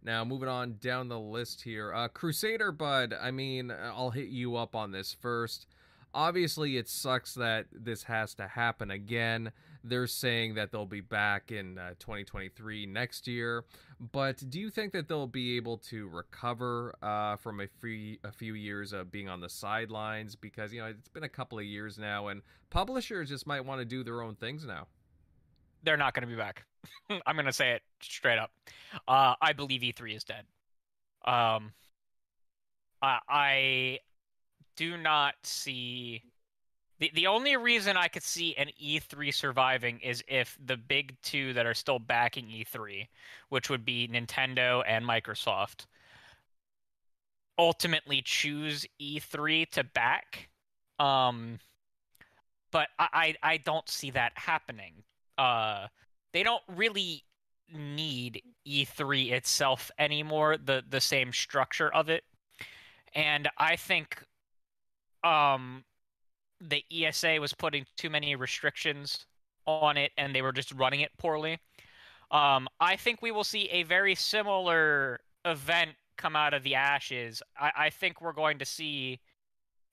Now, moving on down the list here, uh, Crusader Bud. I mean, I'll hit you up on this first. Obviously, it sucks that this has to happen again. They're saying that they'll be back in uh, 2023 next year, but do you think that they'll be able to recover uh, from a few a few years of being on the sidelines? Because you know it's been a couple of years now, and publishers just might want to do their own things now. They're not going to be back. I'm going to say it straight up. Uh, I believe E3 is dead. Um, I, I do not see the the only reason I could see an E3 surviving is if the big two that are still backing E3, which would be Nintendo and Microsoft, ultimately choose E3 to back. Um, but I, I I don't see that happening. Uh, they don't really need E3 itself anymore. The the same structure of it, and I think um the ESA was putting too many restrictions on it and they were just running it poorly. Um, I think we will see a very similar event come out of the ashes. I, I think we're going to see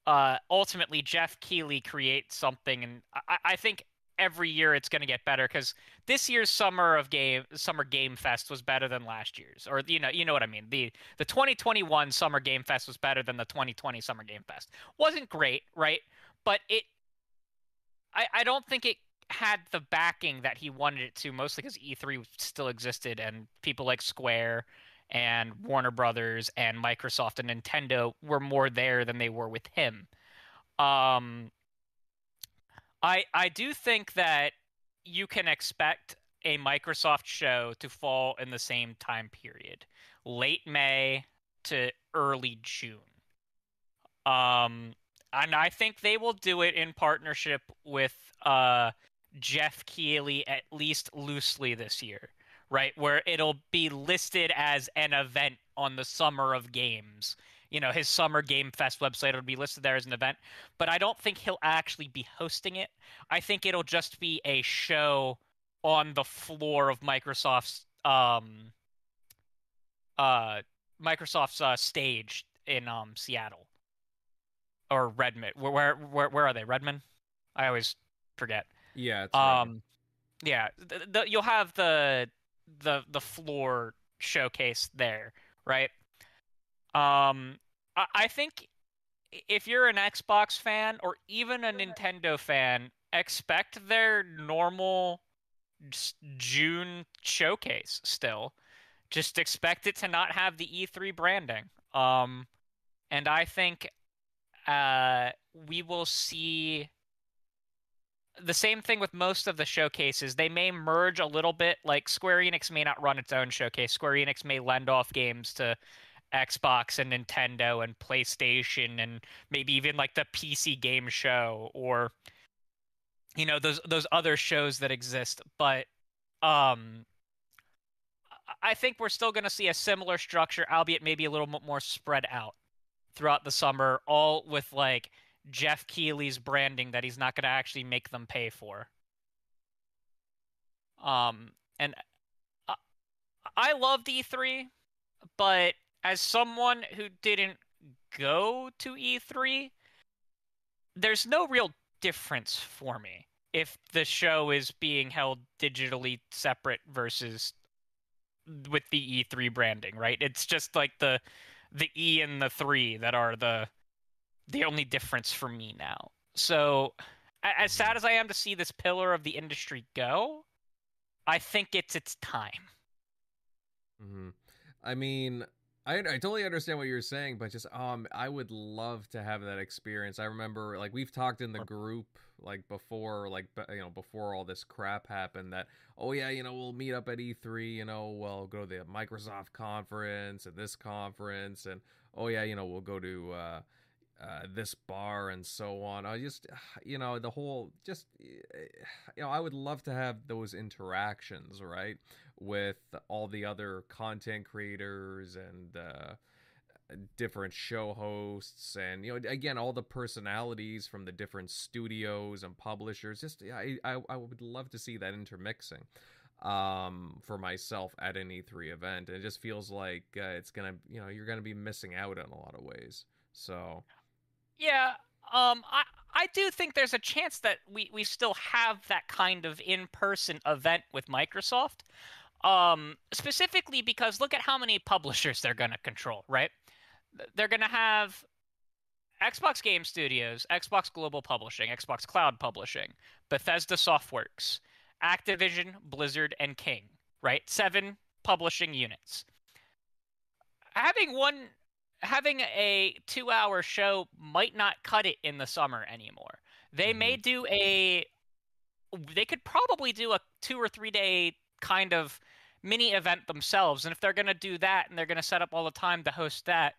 uh, ultimately Geoff Keighley create something, and I, I think every year it's going to get better because this year's summer of game summer game fest was better than last year's or you know you know what i mean the the 2021 summer game fest was better than the 2020 summer game fest wasn't great right but it I, I don't think it had the backing that he wanted it to mostly because e3 still existed and people like square and warner brothers and microsoft and nintendo were more there than they were with him um I I do think that you can expect a Microsoft show to fall in the same time period, late May to early June. Um, and I think they will do it in partnership with uh, Geoff Keighley at least loosely this year, right? Where it'll be listed as an event on the Summer of Games. You know, his Summer Game Fest website will be listed there as an event, but I don't think he'll actually be hosting it. I think it'll just be a show on the floor of Microsoft's um uh Microsoft's uh, stage in um Seattle or Redmond. Where where where, where are they? Redmond? I always forget. Yeah. It's right. Um, yeah, the, the, you'll have the the the floor showcase there, right? Um, I, I think if you're an Xbox fan or even a Nintendo fan, expect their normal June showcase still. Just expect it to not have the E3 branding. Um, and I think uh, we will see the same thing with most of the showcases. They may merge a little bit. Like Square Enix may not run its own showcase. Square Enix may lend off games to Xbox and Nintendo and PlayStation and maybe even like the PC game show or you know those those other shows that exist. But um I think we're still going to see a similar structure, albeit maybe a little more spread out throughout the summer, all with like Geoff Keighley's branding that he's not going to actually make them pay for. Um, and I, I loved E3, but as someone who didn't go to E3, there's no real difference for me if the show is being held digitally separate versus with the E3 branding, right? It's just like the the E and the 3 that are the the only difference for me now. So, as sad as I am to see this pillar of the industry go, I think it's its time. hmm I mean, I I totally understand what you're saying, but just um, I would love to have that experience. I remember like we've talked in the group like before, like you know before all this crap happened. That oh yeah, you know we'll meet up at E3. You know we'll go to the Microsoft conference and this conference, and oh yeah, you know we'll go to. uh uh, this bar and so on. I just, you know, the whole, just, you know, I would love to have those interactions, right, with all the other content creators and uh, different show hosts, and you know, again, all the personalities from the different studios and publishers. Just, I, I, I would love to see that intermixing um for myself at an E3 event and it just feels like uh, it's gonna you know you're gonna be missing out in a lot of ways so Yeah, um, I I do think there's a chance that we we still have that kind of in-person event with Microsoft. Um, specifically because look at how many publishers they're going to control, right? They're going to have Xbox Game Studios, Xbox Global Publishing, Xbox Cloud Publishing, Bethesda Softworks, Activision, Blizzard, and King, right? Seven publishing units. Having one having a two hour show might not cut it in the summer anymore. They may do a they could probably do a two or three day kind of mini event themselves. And if they're gonna do that and they're gonna set up all the time to host that,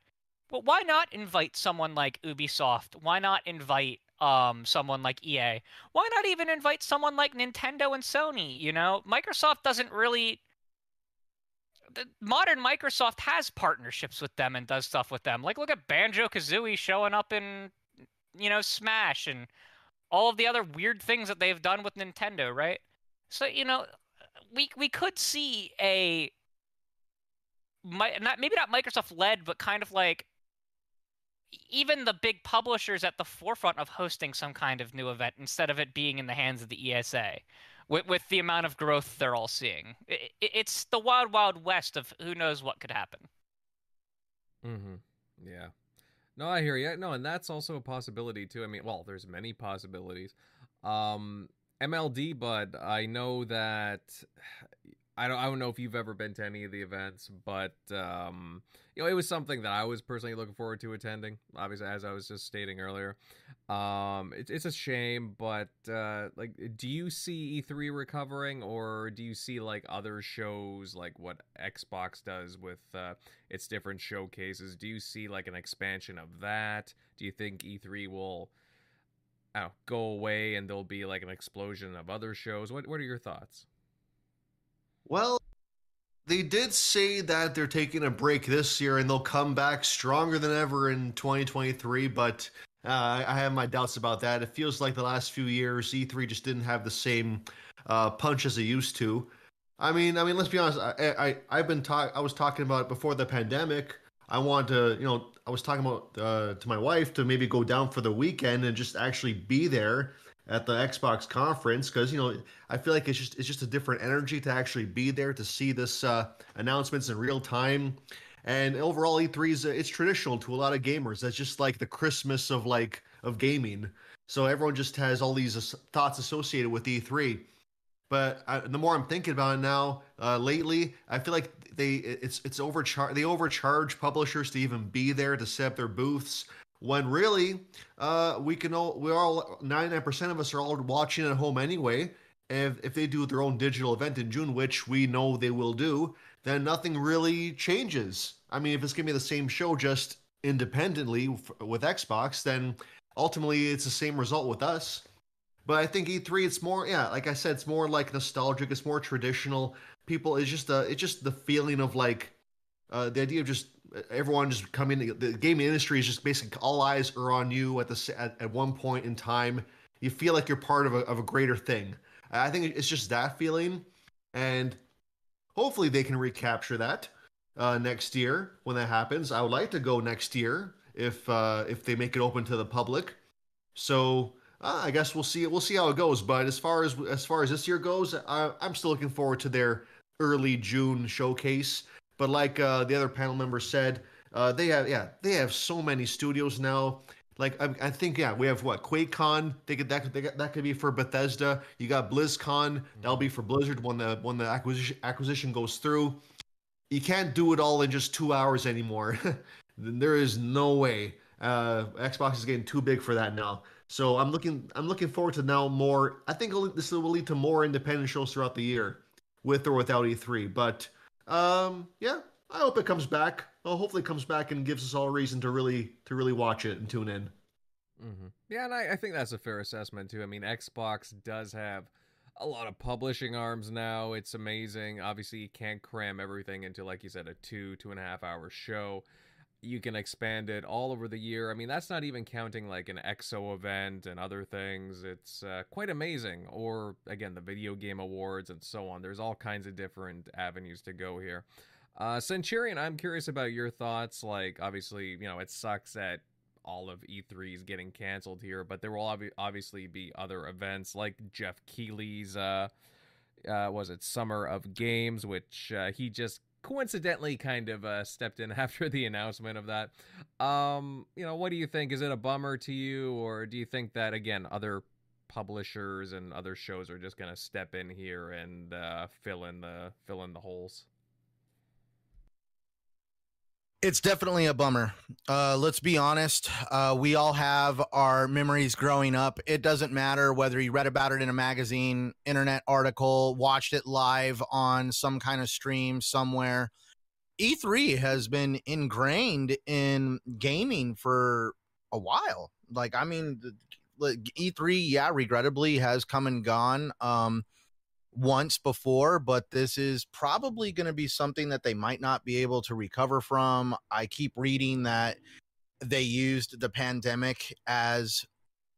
well why not invite someone like Ubisoft? Why not invite um someone like EA? Why not even invite someone like Nintendo and Sony? You know, Microsoft doesn't really the modern Microsoft has partnerships with them and does stuff with them. Like look at Banjo Kazooie showing up in you know Smash and all of the other weird things that they've done with Nintendo, right? So you know, we we could see a not maybe not Microsoft led, but kind of like even the big publishers at the forefront of hosting some kind of new event instead of it being in the hands of the ESA with, with the amount of growth they're all seeing. I i it's the wild, wild west of who knows what could happen. Mm-hmm. Yeah. No, I hear you. No, and that's also a possibility too. I mean, well, there's many possibilities. Um, MLD, but I know that I don't I don't know if you've ever been to any of the events, but um, you know, it was something that I was personally looking forward to attending. Obviously, as I was just stating earlier, um, it's it's a shame, but uh, like, do you see E3 recovering, or do you see like other shows like what Xbox does with uh, its different showcases? Do you see like an expansion of that? Do you think E3 will? Know, go away and there'll be like an explosion of other shows. What what are your thoughts? Well, they did say that they're taking a break this year and they'll come back stronger than ever in 2023, but uh, I have my doubts about that. It feels like the last few years E3 just didn't have the same uh, punch as it used to. I mean, I mean, let's be honest. I, I I've been talk. I was talking about before the pandemic. I want to, you know, I was talking about uh, to my wife to maybe go down for the weekend and just actually be there at the Xbox conference because you know I feel like it's just it's just a different energy to actually be there to see this uh, announcements in real time. And overall, E3 is it's traditional to a lot of gamers. That's just like the Christmas of like of gaming. So everyone just has all these thoughts associated with E3. But I, the more I'm thinking about it now, uh, lately, I feel like they it's it's overcharge they overcharge publishers to even be there to set up their booths when really uh, we can all we're all 99% of us are all watching at home anyway. If, if they do their own digital event in june which we know they will do then nothing really changes. I mean if it's to be the same show just independently with xbox then ultimately it's the same result with us but i think e3 it's more yeah like i said it's more like nostalgic it's more traditional people it's just a it's just the feeling of like uh, the idea of just everyone just coming. The gaming industry is just basically all eyes are on you at the at, at one point in time. You feel like you're part of a of a greater thing. I think it's just that feeling, and hopefully they can recapture that uh, next year when that happens. I would like to go next year if uh, if they make it open to the public. So uh, I guess we'll see. We'll see how it goes. But as far as as far as this year goes, I, I'm still looking forward to their early June showcase. But like uh, the other panel members said, uh, they have yeah they have so many studios now. Like I, I think yeah we have what QuakeCon they could that could, that could be for Bethesda. You got BlizzCon that'll be for Blizzard when the when the acquisition acquisition goes through. You can't do it all in just two hours anymore. there is no way. Uh, Xbox is getting too big for that now. So I'm looking I'm looking forward to now more. I think this will lead to more independent shows throughout the year, with or without E3. But um, yeah, I hope it comes back. Well, hopefully, it comes back and gives us all a reason to really to really watch it and tune in. Mm-hmm. Yeah, and I, I think that's a fair assessment too. I mean, Xbox does have a lot of publishing arms now. It's amazing. Obviously, you can't cram everything into, like you said, a two two and a half hour show. You can expand it all over the year. I mean, that's not even counting like an XO event and other things. It's uh, quite amazing. Or again, the video game awards and so on. There's all kinds of different avenues to go here. Uh, Centurion, I'm curious about your thoughts. Like, obviously, you know, it sucks that all of E3 is getting canceled here, but there will ob- obviously be other events like Geoff Keighley's, uh, uh, was it Summer of Games, which uh, he just coincidentally kind of uh, stepped in after the announcement of that. Um, you know, what do you think? Is it a bummer to you, or do you think that again, other publishers and other shows are just going to step in here and uh, fill in the fill in the holes? It's definitely a bummer. Uh, let's be honest. Uh, we all have our memories growing up. It doesn't matter whether you read about it in a magazine, internet article, watched it live on some kind of stream somewhere. E3 has been ingrained in gaming for a while. Like, I mean, E3, yeah, regrettably has come and gone. Um, once before, but this is probably going to be something that they might not be able to recover from. I keep reading that they used the pandemic as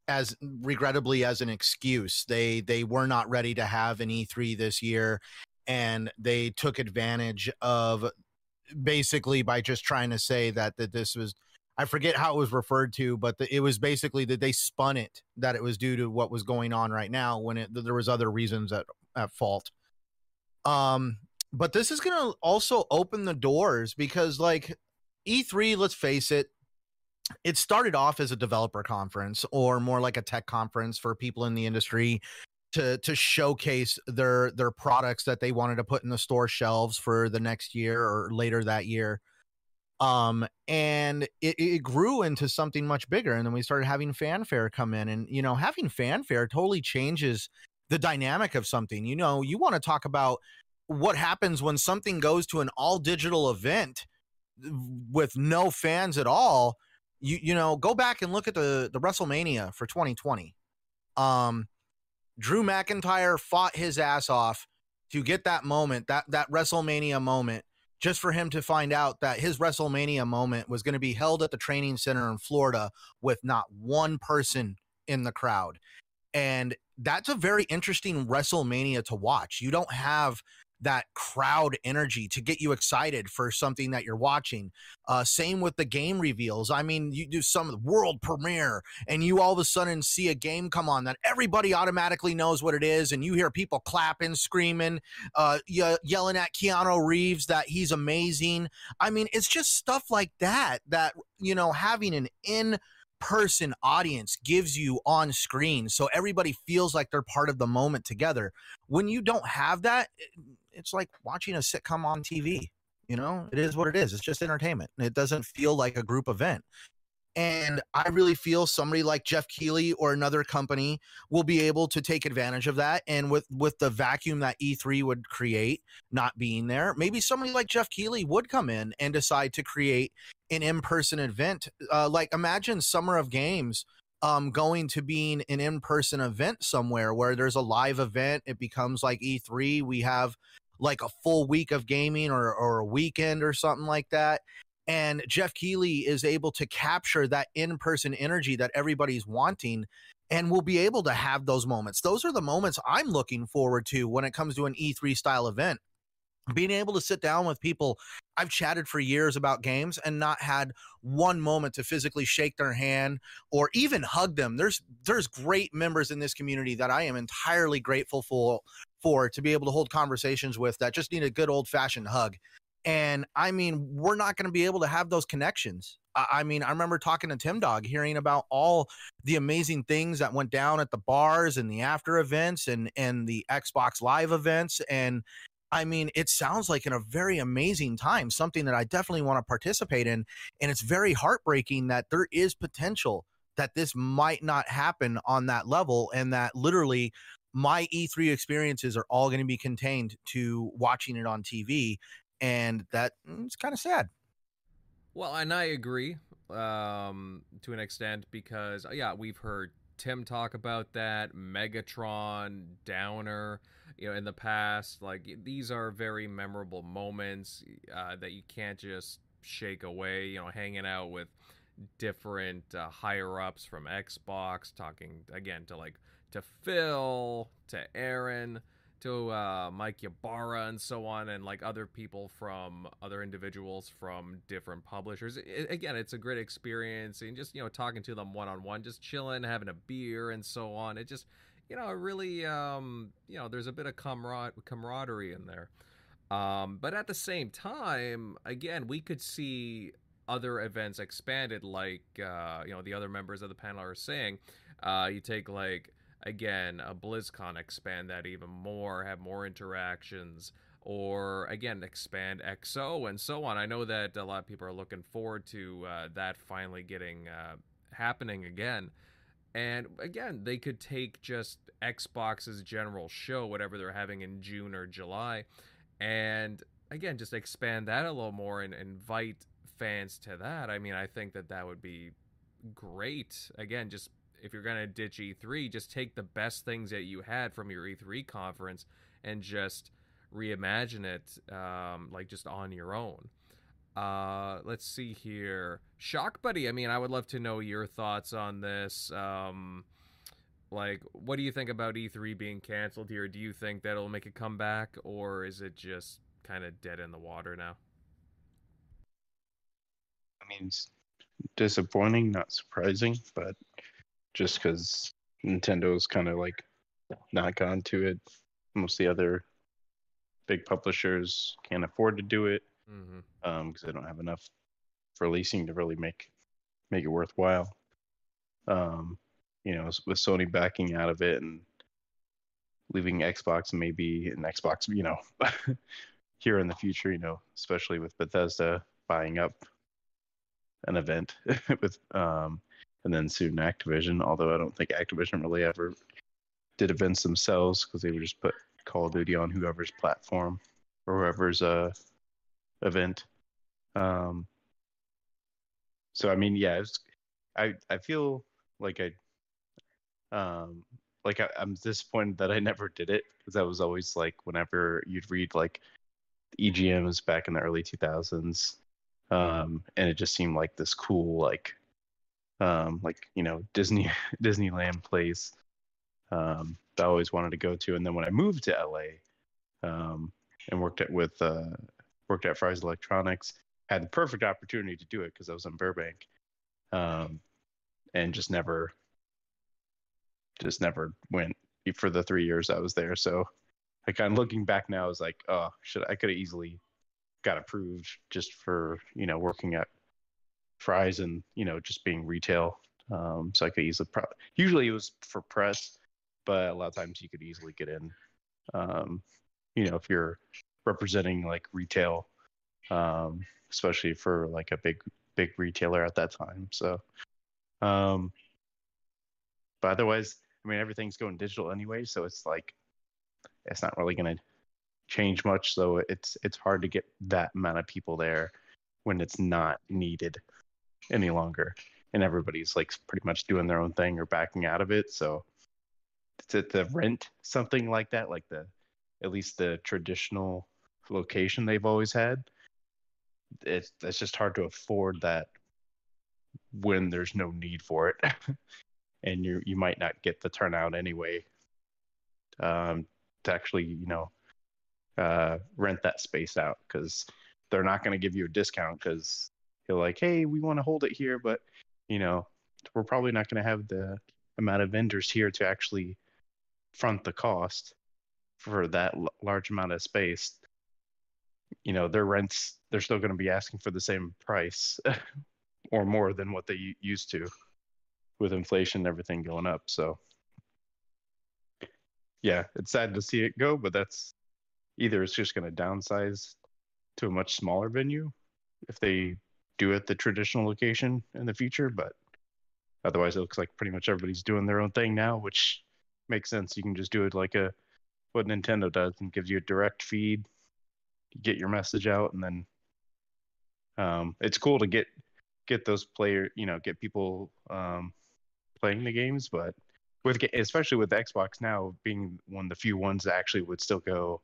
as regrettably as an excuse. They they were not ready to have an E3 this year and they took advantage of basically by just trying to say that that this was I forget how it was referred to, but the, it was basically that they spun it that it was due to what was going on right now when it, there was other reasons at at fault. Um, but this is going to also open the doors because, like E3, let's face it, it started off as a developer conference or more like a tech conference for people in the industry to to showcase their their products that they wanted to put in the store shelves for the next year or later that year um and it, it grew into something much bigger and then we started having fanfare come in and you know having fanfare totally changes the dynamic of something you know you want to talk about what happens when something goes to an all digital event with no fans at all you you know go back and look at the the WrestleMania for 2020 um Drew McIntyre fought his ass off to get that moment that that WrestleMania moment just for him to find out that his WrestleMania moment was going to be held at the training center in Florida with not one person in the crowd. And that's a very interesting WrestleMania to watch. You don't have that crowd energy to get you excited for something that you're watching. Uh, same with the game reveals. I mean, you do some world premiere and you all of a sudden see a game come on that everybody automatically knows what it is, and you hear people clapping, screaming, uh, yelling at Keanu Reeves that he's amazing. I mean, it's just stuff like that that, you know, having an in person audience gives you on screen so everybody feels like they're part of the moment together when you don't have that it's like watching a sitcom on TV. You know, it is what it is. It's just entertainment. It doesn't feel like a group event. And I really feel somebody like Geoff Keighley or another company will be able to take advantage of that. And with with the vacuum that E3 would create not being there, maybe somebody like Geoff Keighley would come in and decide to create an in-person event. Uh, like imagine Summer of Games um, going to being an in-person event somewhere where there's a live event. It becomes like E3. We have like a full week of gaming or, or a weekend or something like that. And Geoff Keighley is able to capture that in person energy that everybody's wanting and we'll be able to have those moments. Those are the moments I'm looking forward to when it comes to an E3 style event. Being able to sit down with people I've chatted for years about games and not had one moment to physically shake their hand or even hug them. There's there's great members in this community that I am entirely grateful for for to be able to hold conversations with that just need a good old fashioned hug. And I mean, we're not going to be able to have those connections. I mean, I remember talking to Tim Dog, hearing about all the amazing things that went down at the bars and the after events and and the Xbox Live events. And I mean, it sounds like in a very amazing time, something that I definitely want to participate in. And it's very heartbreaking that there is potential that this might not happen on that level and that literally my E3 experiences are all going to be contained to watching it on TV, and that mm, it's kind of sad. Well, and I agree um, to an extent because uh, yeah, we've heard Tim talk about that, Megatron, Downer, you know, in the past. Like these are very memorable moments uh, that you can't just shake away. You know, hanging out with different uh, higher ups from Xbox, talking again to like to Phil, to Aaron, to uh, Mike Ybarra, and so on, and like other people from other individuals from different publishers. It, again, it's a great experience, and just you know talking to them one on one, just chilling, having a beer, and so on. It just you know really um, you know there's a bit of camar- camaraderie in there. Um, but at the same time, again, we could see other events expanded, like uh, you know the other members of the panel are saying. Uh, you take like again a BlizzCon expand that even more, have more interactions, or again expand XO and so on. I know that a lot of people are looking forward to uh, that finally getting uh, happening again. And again, they could take just Xbox's general show, whatever they're having in June or July, and again, just expand that a little more and invite fans to that. I mean, I think that that would be great. Again, just if you're gonna ditch E3, just take the best things that you had from your E3 conference and just reimagine it, um, like just on your own. Uh, let's see here, Shock Buddy. I mean, I would love to know your thoughts on this. Um, like, what do you think about E3 being canceled here? Do you think that it'll make a comeback, or is it just kind of dead in the water now? I mean, disappointing, not surprising, but just because Nintendo's kind of like not gone to it. Most of the other big publishers can't afford to do it because mm-hmm. um, they don't have enough releasing to really make make it worthwhile. Um, you know, with Sony backing out of it and leaving Xbox maybe an Xbox, you know, here in the future, you know, especially with Bethesda buying up an event with um and then soon Activision, although I don't think Activision really ever did events themselves because they would just put Call of Duty on whoever's platform or whoever's uh event. Um so I mean, yeah, I I feel like I um like I, I'm disappointed that I never did it because that was always like whenever you'd read like EGMs back in the early 2000s, um, and it just seemed like this cool like um like you know Disney Disneyland place um that I always wanted to go to, and then when I moved to LA, um, and worked at with uh worked at Fry's Electronics, had the perfect opportunity to do it because I was in Burbank, um, and just never, just never went for the three years I was there. So, like I kind of looking back now is like, oh, should I could have easily got approved just for you know working at Fry's and you know just being retail. Um, so I could easily, pro- usually it was for press, but a lot of times you could easily get in. Um, you know, if you're representing like retail, um, especially for like a big big retailer at that time. So, um, but otherwise, I mean, everything's going digital anyway, so it's like it's not really going to change much. So it's it's hard to get that amount of people there when it's not needed any longer, and everybody's like pretty much doing their own thing or backing out of it. So to, to rent something like that, like the at least the traditional location they've always had, it's it's just hard to afford that when there's no need for it, and you you might not get the turnout anyway. Um, to actually you know uh, rent that space out because they're not going to give you a discount because like, hey, we want to hold it here, but you know we're probably not going to have the amount of vendors here to actually front the cost for that l- large amount of space. You know their rents they're still going to be asking for the same price or more than what they used to with inflation and everything going up so. Yeah it's sad to see it go but that's either it's just going to downsize to a much smaller venue if they do it the traditional location in the future but otherwise it looks like pretty much everybody's doing their own thing now which makes sense. You can just do it like a what nintendo does and gives you a direct feed. Get your message out and then um, it's cool to get get those player you know get people um, playing the games but with especially with xbox now being one of the few ones that actually would still go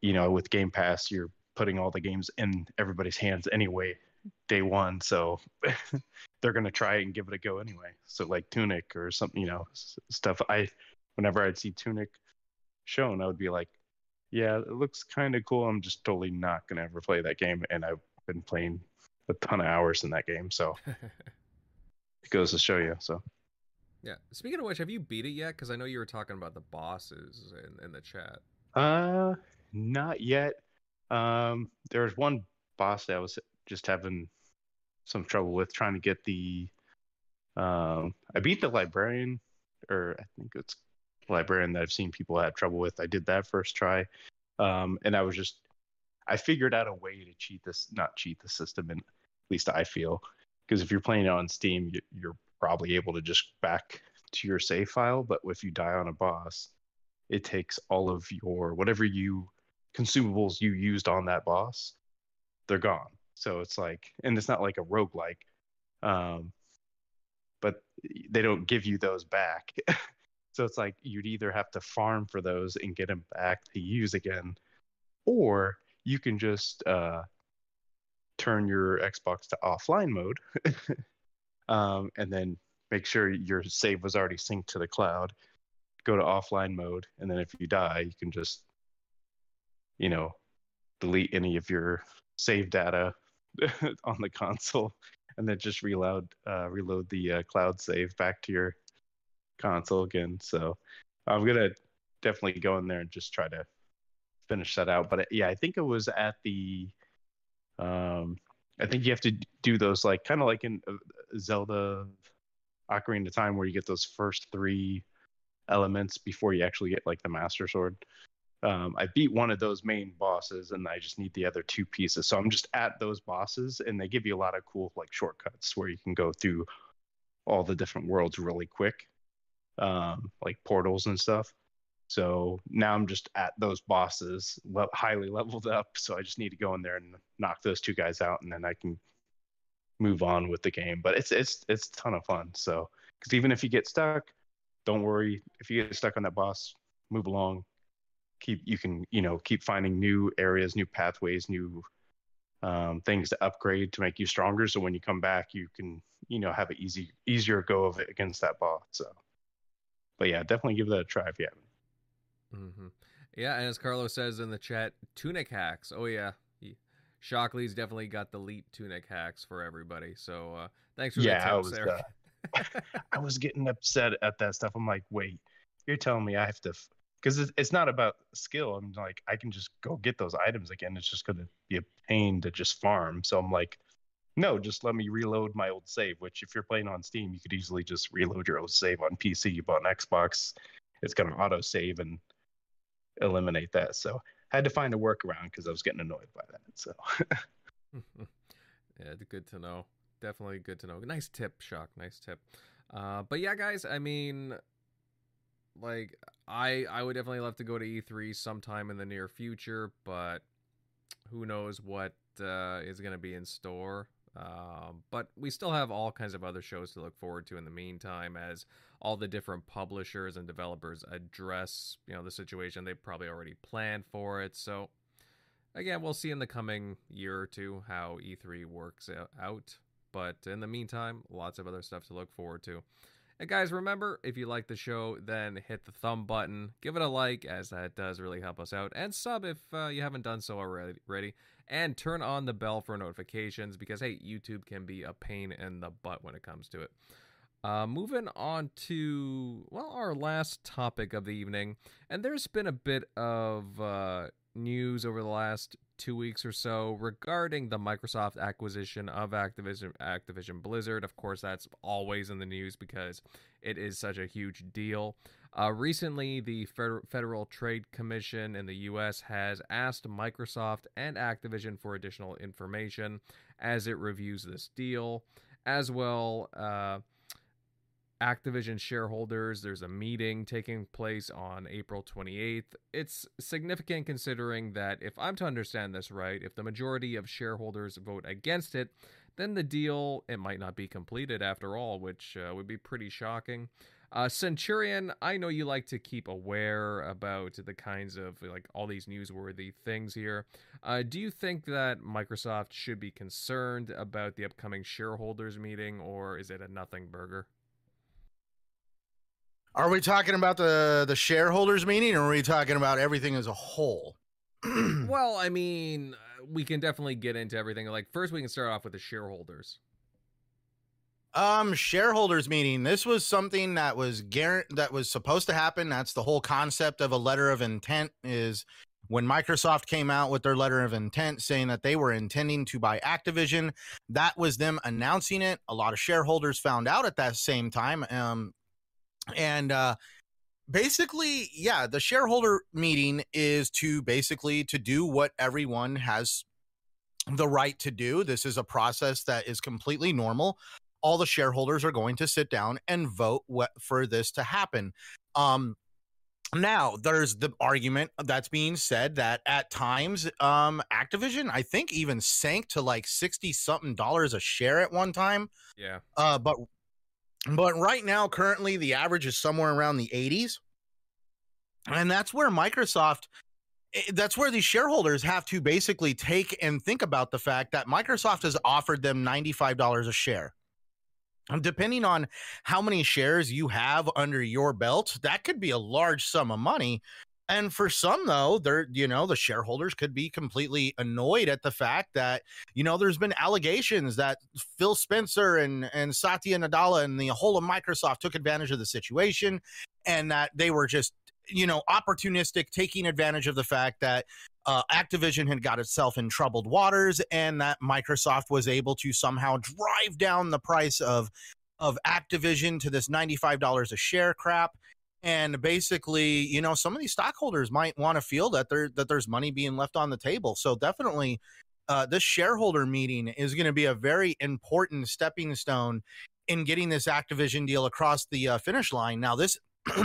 you know with game pass you're putting all the games in everybody's hands anyway day one so they're going to try and give it a go anyway so like tunic or something you know s- stuff i whenever i'd see tunic shown i would be like yeah, it looks kind of cool. I'm just totally not gonna ever play that game, and I've been playing a ton of hours in that game, so it goes to show you. So yeah. Speaking of which, have you beat it yet? Because I know you were talking about the bosses in, in the chat. Uh, not yet. Um, there was one boss that I was just having some trouble with trying to get the. Um, I beat the librarian, or I think it's librarian that I've seen people have trouble with. I did that first try, um, and I was just, I figured out a way to cheat this, not cheat the system, and at least I feel, because if you're playing it on Steam, you, you're probably able to just back to your save file. But if you die on a boss, it takes all of your whatever you consumables you used on that boss, they're gone. So it's like, and it's not like a roguelike, um, but they don't give you those back. so it's like you'd either have to farm for those and get them back to use again, or you can just uh, turn your Xbox to offline mode, um, and then make sure your save was already synced to the cloud. Go to offline mode, and then if you die, you can just, you know, delete any of your save data on the console, and then just reload uh, reload the uh, cloud save back to your console again. So I'm gonna definitely go in there and just try to finish that out. But uh, yeah, I think it was at the, um, I think you have to do those like kind of like in uh, Zelda Ocarina of Time where you get those first three elements before you actually get like the Master Sword. Um, I beat one of those main bosses, and I just need the other two pieces. So I'm just at those bosses, and they give you a lot of cool like shortcuts where you can go through all the different worlds really quick, um, like portals and stuff. So now I'm just at those bosses, le- highly leveled up. So I just need to go in there and knock those two guys out, and then I can move on with the game. But it's it's it's a ton of fun. So because even if you get stuck, don't worry. If you get stuck on that boss, move along. Keep you can you know keep finding new areas, new pathways, new um, things to upgrade to make you stronger. So when you come back, you can you know have an easy easier go of it against that boss. So, but yeah, definitely give that a try if you haven't. hmm Yeah, and as Carlos says in the chat, tunic hacks. Oh yeah, he, Shockley's definitely got the elite tunic hacks for everybody. So uh, thanks for Yeah, the tips there. uh, I was getting upset at that stuff. I'm like, wait, you're telling me I have to, because it's, it's not about skill. I'm like, I can just go get those items again. It's just going to be a pain to just farm. So I'm like, no, just let me reload my old save. Which, if you're playing on Steam, you could easily just reload your old save on PC. You bought an Xbox, it's going to auto save and eliminate that. So I had to find a workaround because I was getting annoyed by that. So yeah, it's good to know. Definitely good to know. Nice tip, Shock. Nice tip. Uh, but yeah, guys, I mean, like, I I would definitely love to go to E3 sometime in the near future, but who knows what uh, is going to be in store. Um, but we still have all kinds of other shows to look forward to in the meantime, as all the different publishers and developers address, you know, the situation. They've probably already planned for it. So, again, we'll see in the coming year or two how E3 works out. But in the meantime, lots of other stuff to look forward to. And guys, remember, if you like the show, then hit the thumb button, give it a like, as that does really help us out, and sub if uh, you haven't done so already. And turn on the bell for notifications because, hey, YouTube can be a pain in the butt when it comes to it. Uh, moving on to, well, our last topic of the evening. And there's been a bit of uh, news over the last two weeks or so regarding the Microsoft acquisition of Activision, Activision Blizzard. Of course, that's always in the news because it is such a huge deal. Uh, recently, the Federal Trade Commission in the U.S. has asked Microsoft and Activision for additional information as it reviews this deal. As well, uh, Activision shareholders, there's a meeting taking place on April 28th. It's significant considering that, if I'm to understand this right, if the majority of shareholders vote against it, then the deal it might not be completed after all, which uh, would be pretty shocking. Uh, Centurion, I know you like to keep aware about the kinds of like all these newsworthy things here. Uh, do you think that Microsoft should be concerned about the upcoming shareholders meeting, or is it a nothing burger? Are we talking about the the shareholders meeting, or are we talking about everything as a whole? well, I mean, we can definitely get into everything. Like, first, we can start off with the shareholders. Um, shareholders meeting. This was something that was guarant that was supposed to happen. That's the whole concept of a letter of intent. Is when Microsoft came out with their letter of intent saying that they were intending to buy Activision. That was them announcing it. A lot of shareholders found out at that same time. Um, and uh, basically, yeah, the shareholder meeting is to basically to do what everyone has the right to do. This is a process that is completely normal all the shareholders are going to sit down and vote what, for this to happen. Um, now, there's the argument that's being said that at times, um, Activision, I think, even sank to like sixty something dollars a share at one time. Yeah. Uh, but but right now, currently, the average is somewhere around the 80s, and that's where Microsoft eh, that's where these shareholders have to basically take and think about the fact that Microsoft has offered them $95 a share. And depending on how many shares you have under your belt, that could be a large sum of money. And for some, though, they're, you know, the shareholders could be completely annoyed at the fact that, you know, there's been allegations that Phil Spencer and, and Satya Nadella and the whole of Microsoft took advantage of the situation and that they were just, you know, opportunistic, taking advantage of the fact that uh, Activision had got itself in troubled waters, and that Microsoft was able to somehow drive down the price of of Activision to this ninety five dollars a share crap. And basically, you know, some of these stockholders might want to feel that there that there's money being left on the table. So definitely, uh, this shareholder meeting is going to be a very important stepping stone in getting this Activision deal across the uh, finish line. Now, this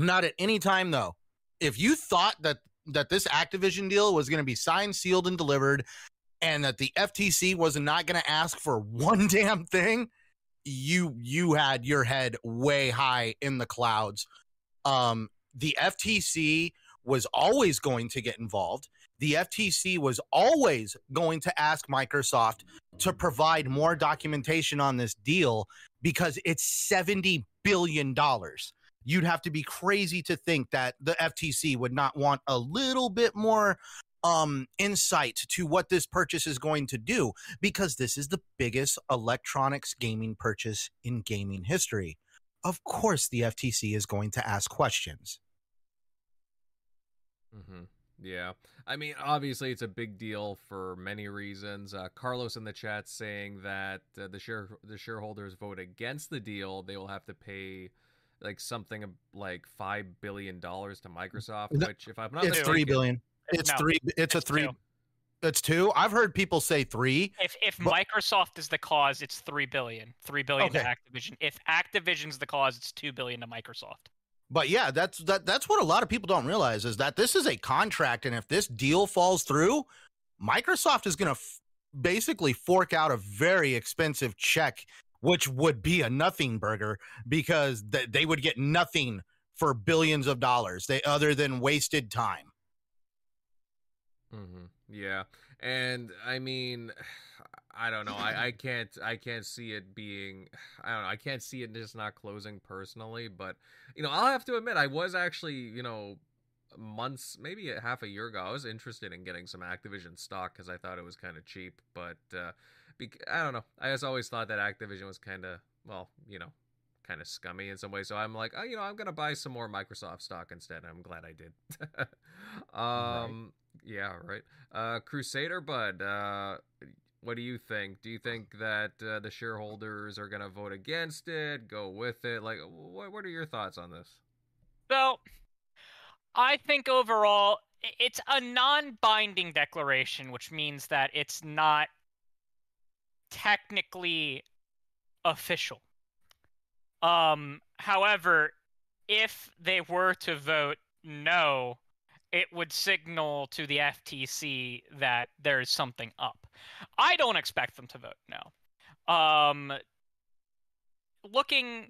not at any time though. If you thought that that this Activision deal was going to be signed, sealed, and delivered, and that the FTC was not going to ask for one damn thing, you you had your head way high in the clouds. Um, the FTC was always going to get involved. The FTC was always going to ask Microsoft to provide more documentation on this deal because it's $70 billion. You'd have to be crazy to think that the FTC would not want a little bit more um, insight to what this purchase is going to do because this is the biggest electronics gaming purchase in gaming history. Of course, the FTC is going to ask questions. Mm-hmm. Yeah. I mean, obviously, it's a big deal for many reasons. Uh, Carlos in the chat saying that uh, the share the shareholders vote against the deal, they will have to pay like something like five billion dollars to Microsoft. Which, if I'm not It's mistaken, three billion. It's No, three. It's, a three. two. It's two. I've heard people say three. If if But- Microsoft is the cause, it's three billion. Three billion to Activision. If Activision's the cause, it's two billion to Microsoft. But yeah, that's that. That's what a lot of people don't realize is that this is a contract, and if this deal falls through, Microsoft is going to f- basically fork out a very expensive check, which would be a nothing burger because th- they would get nothing for billions of dollars. They other than wasted time. Hmm Yeah, and I mean, I don't know. I, I can't. I can't see it being. I don't know. I can't see it just not closing personally. But you know, I'll have to admit, I was actually, you know, months, maybe a half a year ago, I was interested in getting some Activision stock because I thought it was kind of cheap. But uh, bec- I don't know. I just always thought that Activision was kind of, well, you know, kind of scummy in some way. So I'm like, oh, you know, I'm gonna buy some more Microsoft stock instead. I'm glad I did. um, yeah, right. Uh, Crusader Bud, uh, what do you think? Do you think that uh, the shareholders are gonna vote against it? Go with it? Like, what what are your thoughts on this? So, I think overall it's a non-binding declaration, which means that it's not technically official. Um, however, if they were to vote no, it would signal to the FTC that there's something up. I don't expect them to vote no. Um, looking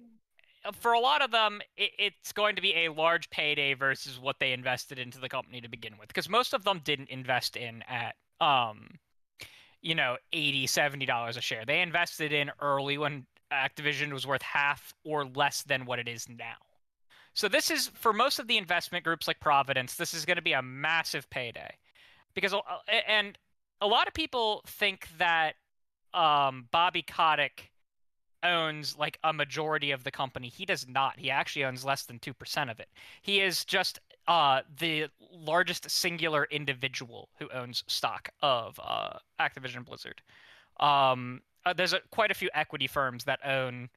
for a lot of them, it, it's going to be a large payday versus what they invested into the company to begin with, because most of them didn't invest in at um, you know, 80 70 dollars a share. They invested in early when Activision was worth half or less than what it is now. So this is for most of the investment groups like Providence, this is going to be a massive payday. Because and a lot of people think that um, Bobby Kotick owns like a majority of the company. He does not. He actually owns less than 2% of it. He is just uh, the largest singular individual who owns stock of uh, Activision Blizzard. Um, uh, there's a, quite a few equity firms that own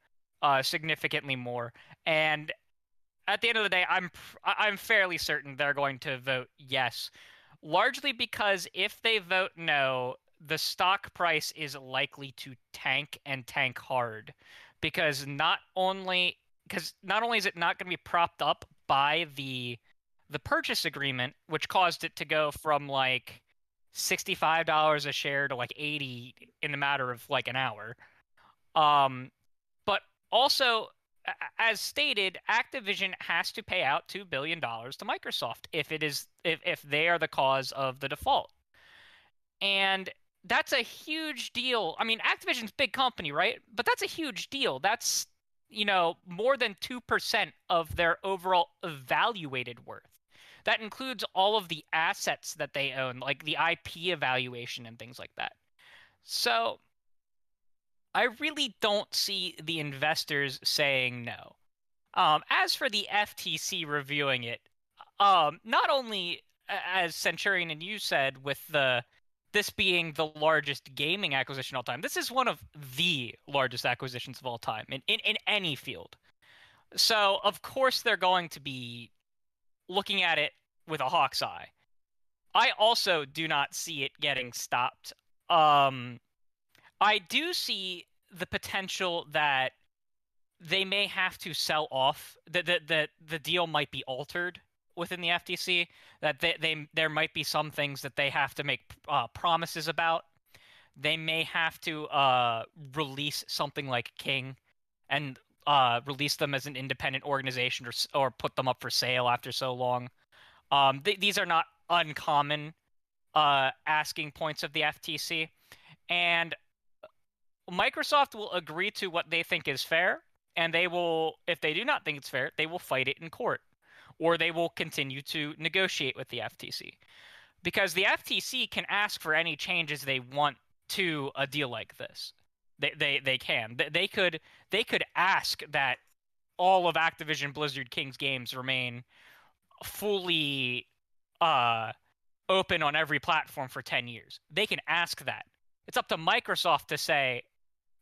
uh, significantly more, and at the end of the day, I'm I'm fairly certain they're going to vote yes, largely because if they vote no, the stock price is likely to tank and tank hard, because not only because not only is it not going to be propped up by the the purchase agreement, which caused it to go from like sixty-five dollars a share to like eighty in the matter of like an hour. Um, but also, as stated, Activision has to pay out two billion dollars to Microsoft if it is if if they are the cause of the default, and that's a huge deal. I mean, Activision's big company, right? But that's a huge deal. That's you know more than two percent of their overall evaluated worth. That includes all of the assets that they own, like the IP evaluation and things like that. So I really don't see the investors saying no. Um, as for the FTC reviewing it, um, not only as Centurion and you said, with the this being the largest gaming acquisition of all time, this is one of the largest acquisitions of all time in, in, in any field. So, of course, they're going to be looking at it with a hawk's eye. I also do not see it getting stopped. Um, I do see the potential that they may have to sell off that the, the, the deal might be altered within the FTC that they, they there might be some things that they have to make uh, promises about they may have to uh, release something like King and uh, release them as an independent organization or or put them up for sale after so long. Um, th- these are not uncommon uh, asking points of the FTC, and Microsoft will agree to what they think is fair, and they will, if they do not think it's fair, they will fight it in court, or they will continue to negotiate with the FTC, because the FTC can ask for any changes they want to a deal like this. They they they can. They could they could ask that all of Activision Blizzard King's games remain fully uh open on every platform for 10 years. They can ask that. It's up to Microsoft to say,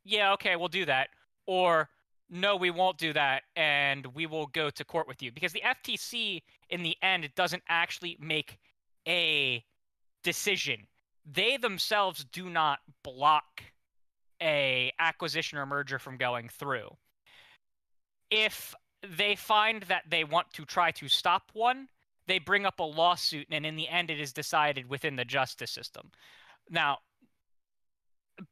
"Yeah, okay, we'll do that." Or no, we won't do that and we will go to court with you because the FTC in the end doesn't actually make a decision. They themselves do not block a acquisition or merger from going through. If they find that they want to try to stop one, they bring up a lawsuit, and in the end, it is decided within the justice system. Now,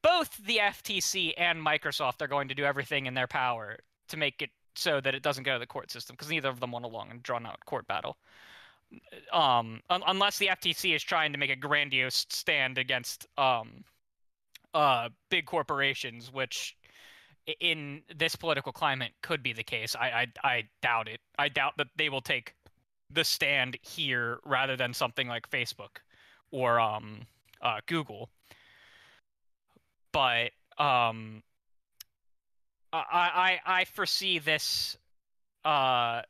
both the FTC and Microsoft are going to do everything in their power to make it so that it doesn't go to the court system because neither of them want a long and drawn out court battle. Um, un- unless the FTC is trying to make a grandiose stand against um, uh, big corporations, which in this political climate could be the case. I, I I doubt it. I doubt that they will take the stand here rather than something like Facebook or um uh, Google. But um I I I foresee this uh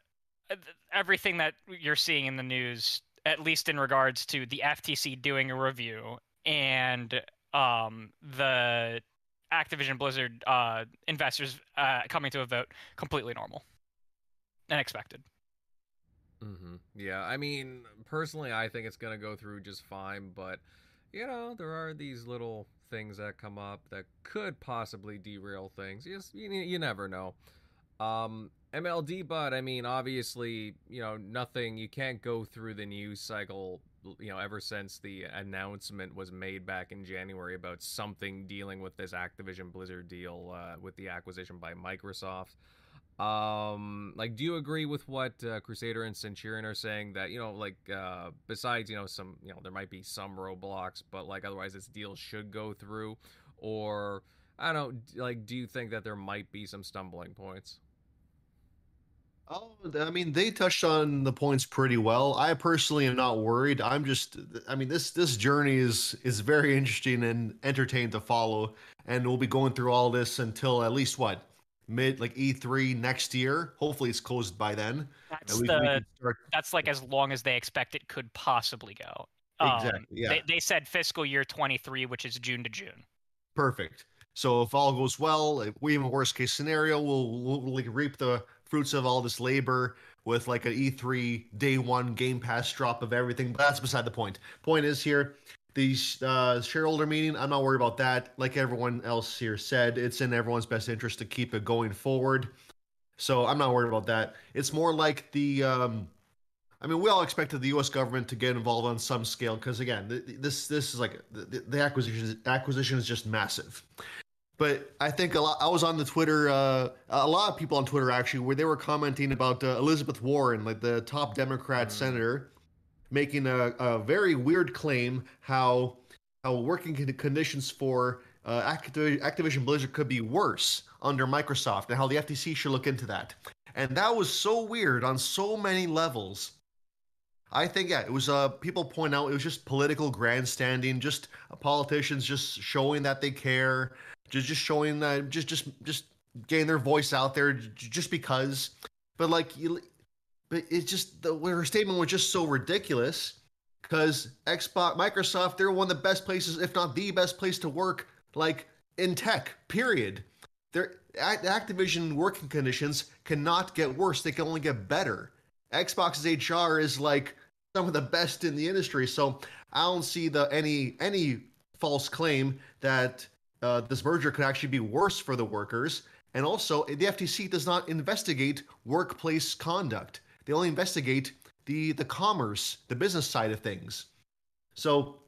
everything that you're seeing in the news at least in regards to the FTC doing a review and um, the Activision Blizzard uh, investors uh, coming to a vote completely normal and expected. Mm-hmm. Yeah, I mean, personally, I think it's gonna go through just fine, but you know, there are these little things that come up that could possibly derail things. You, you, you never know. Um, MLD, but I mean, obviously, you know, nothing. You can't go through the news cycle you know ever since the announcement was made back in January about something dealing with this Activision Blizzard deal uh, with the acquisition by Microsoft. Um, like, do you agree with what uh, Crusader and Centurion are saying that you know, like, uh, besides you know some you know there might be some roadblocks, but like otherwise this deal should go through, or I don't like, do you think that there might be some stumbling points? Oh, I mean, they touched on the points pretty well. I personally am not worried. I'm just, I mean, this this journey is is very interesting and entertaining to follow, and we'll be going through all this until at least what mid like E3 next year. Hopefully, it's closed by then. That's the that's like as long as they expect it could possibly go. Exactly. Um, yeah. They, they said fiscal year 23, which is June to June. Perfect. So if all goes well, if we have a worst case scenario, we'll, we'll, we'll reap the fruits of all this labor with like an E3 day one Game Pass drop of everything. But that's beside the point. Point is here, the uh, shareholder meeting. I'm not worried about that. Like everyone else here said, it's in everyone's best interest to keep it going forward. So I'm not worried about that. It's more like the. Um, I mean, we all expected the U.S. government to get involved on some scale because, again, this this is like the, the acquisition acquisition is just massive. But I think a lot. I was on the Twitter. Uh, a lot of people on Twitter actually, where they were commenting about uh, Elizabeth Warren, like the top Democrat mm. senator, making a, a, very weird claim how how working conditions for uh, Activision Blizzard could be worse under Microsoft, and how the FTC should look into that. And that was so weird on so many levels. I think yeah, it was. Uh, people point out it was just political grandstanding, just politicians just showing that they care just just showing that just just just getting their voice out there just because. But like you, but it's just the her statement was just so ridiculous because Xbox, Microsoft, they're one of the best places, if not the best place to work, like in tech. Period. They're Activision working conditions cannot get worse; they can only get better. Xbox's HR is like some of the best in the industry, so I don't see the any any false claim that uh, this merger could actually be worse for the workers. And also, the FTC does not investigate workplace conduct; they only investigate the the commerce, the business side of things. So,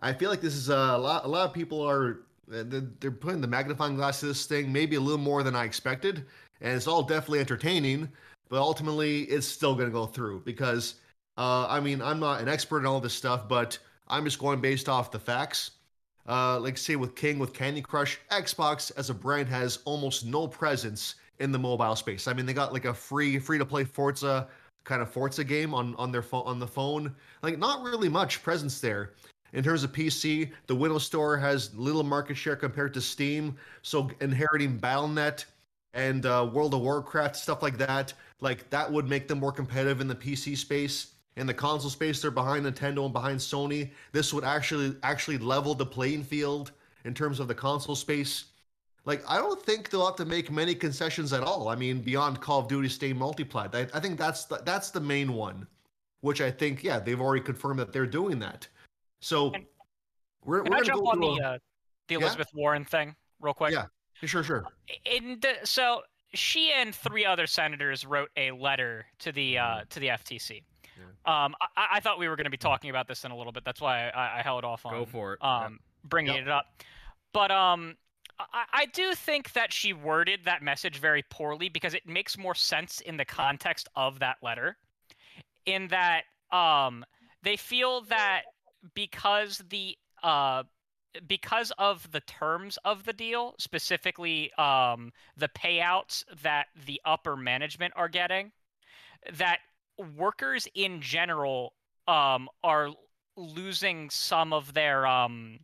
I feel like this is a lot. A lot of people are they're putting the magnifying glass to this thing, maybe a little more than I expected, and it's all definitely entertaining. But ultimately, it's still going to go through because, uh, I mean, I'm not an expert in all this stuff, but I'm just going based off the facts. Uh, like say with King with Candy Crush, Xbox as a brand has almost no presence in the mobile space. I mean, they got like a free free to play Forza kind of Forza game on on their phone on the phone. Like not really much presence there. In terms of PC, the Windows Store has little market share compared to Steam. So inheriting BattleNet and uh, World of Warcraft stuff like that, like that would make them more competitive in the PC space. In the console space, they're behind Nintendo and behind Sony. This would actually actually level the playing field in terms of the console space. Like I don't think they'll have to make many concessions at all. I mean, beyond Call of Duty staying multiplied, I, I think that's the, that's the main one, which I think yeah they've already confirmed that they're doing that. So And- we're, Can we're I gonna jump go on the a- uh, the Yeah? Elizabeth Warren thing real quick? Yeah. sure sure in the, so she and three other senators wrote a letter to the uh, Mm-hmm. to the FTC. Um, I, I thought we were going to be talking about this in a little bit. That's why I, I held off on Go for it. yeah. um, bringing Yep. it up. But um, I, I do think that she worded that message very poorly because it makes more sense in the context of that letter. In that um, they feel that because the uh, because of the terms of the deal, specifically um, the payouts that the upper management are getting, that workers in general um, are losing some of their um,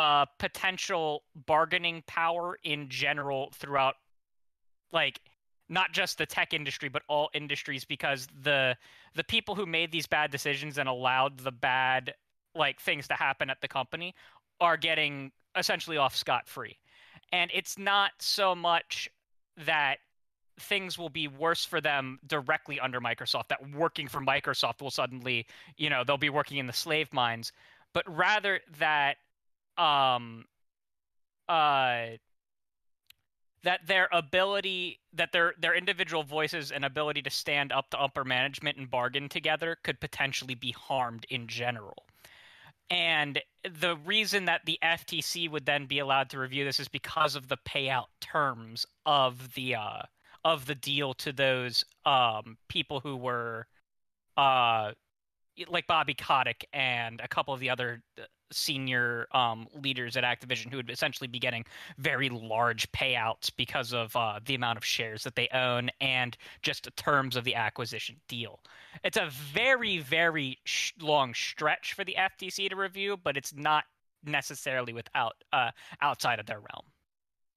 uh, potential bargaining power in general throughout, like not just the tech industry but all industries because the the people who made these bad decisions and allowed the bad like things to happen at the company are getting essentially off scot free. And it's not so much that things will be worse for them directly under Microsoft, that working for Microsoft will suddenly, you know, they'll be working in the slave mines, but rather that um uh that their ability that their their individual voices and ability to stand up to upper management and bargain together could potentially be harmed in general. And the reason that the FTC would then be allowed to review this is because of the payout terms of the uh, of the deal to those um, people who were uh, like Bobby Kotick and a couple of the other uh, senior um, leaders at Activision who would essentially be getting very large payouts because of uh, the amount of shares that they own and just the terms of the acquisition deal. It's a very, very sh- long stretch for the FTC to review, but it's not necessarily without uh, outside of their realm.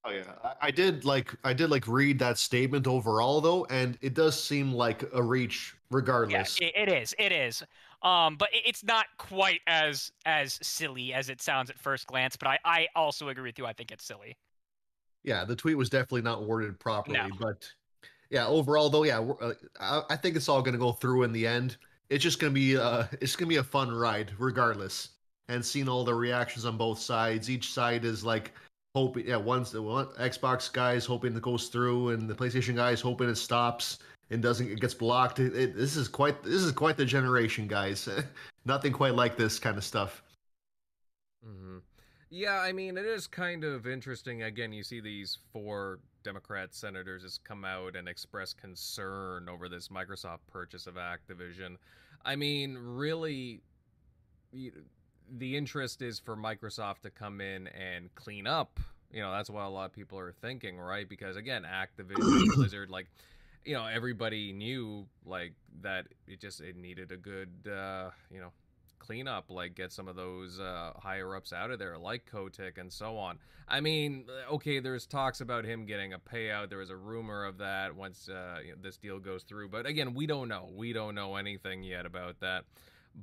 Oh yeah, I, I did like I did like read that statement overall though, and it does seem like a reach regardless. Yeah, it, it is. It is. Um, but it's not quite as as silly as it sounds at first glance. But I, I also agree with you. I think it's silly. Yeah, the tweet was definitely not worded properly, No. but yeah, overall though, yeah, uh, I, I think it's all gonna go through in the end. It's just gonna be uh, it's gonna be a fun ride regardless, and seeing all the reactions on both sides. Each side is like hoping, yeah, one's the one Xbox guys hoping it goes through, and the PlayStation guys hoping it stops and doesn't it gets blocked. It, it, this is quite this is quite the generation, guys. Nothing quite like this kind of stuff. hmm Yeah, I mean, it is kind of interesting. Again, you see these four Democrat senators just come out and express concern over this Microsoft purchase of Activision. I mean, really, the interest is for Microsoft to come in and clean up. You know, that's what a lot of people are thinking, right? Because again, Activision, Blizzard, like, you know, everybody knew like that it just it needed a good, uh, you know, cleanup, like get some of those uh, higher ups out of there, like Kotick and so on. I mean, okay, there's talks about him getting a payout. There was a rumor of that once uh, you know, this deal goes through, but again, we don't know. We don't know anything yet about that.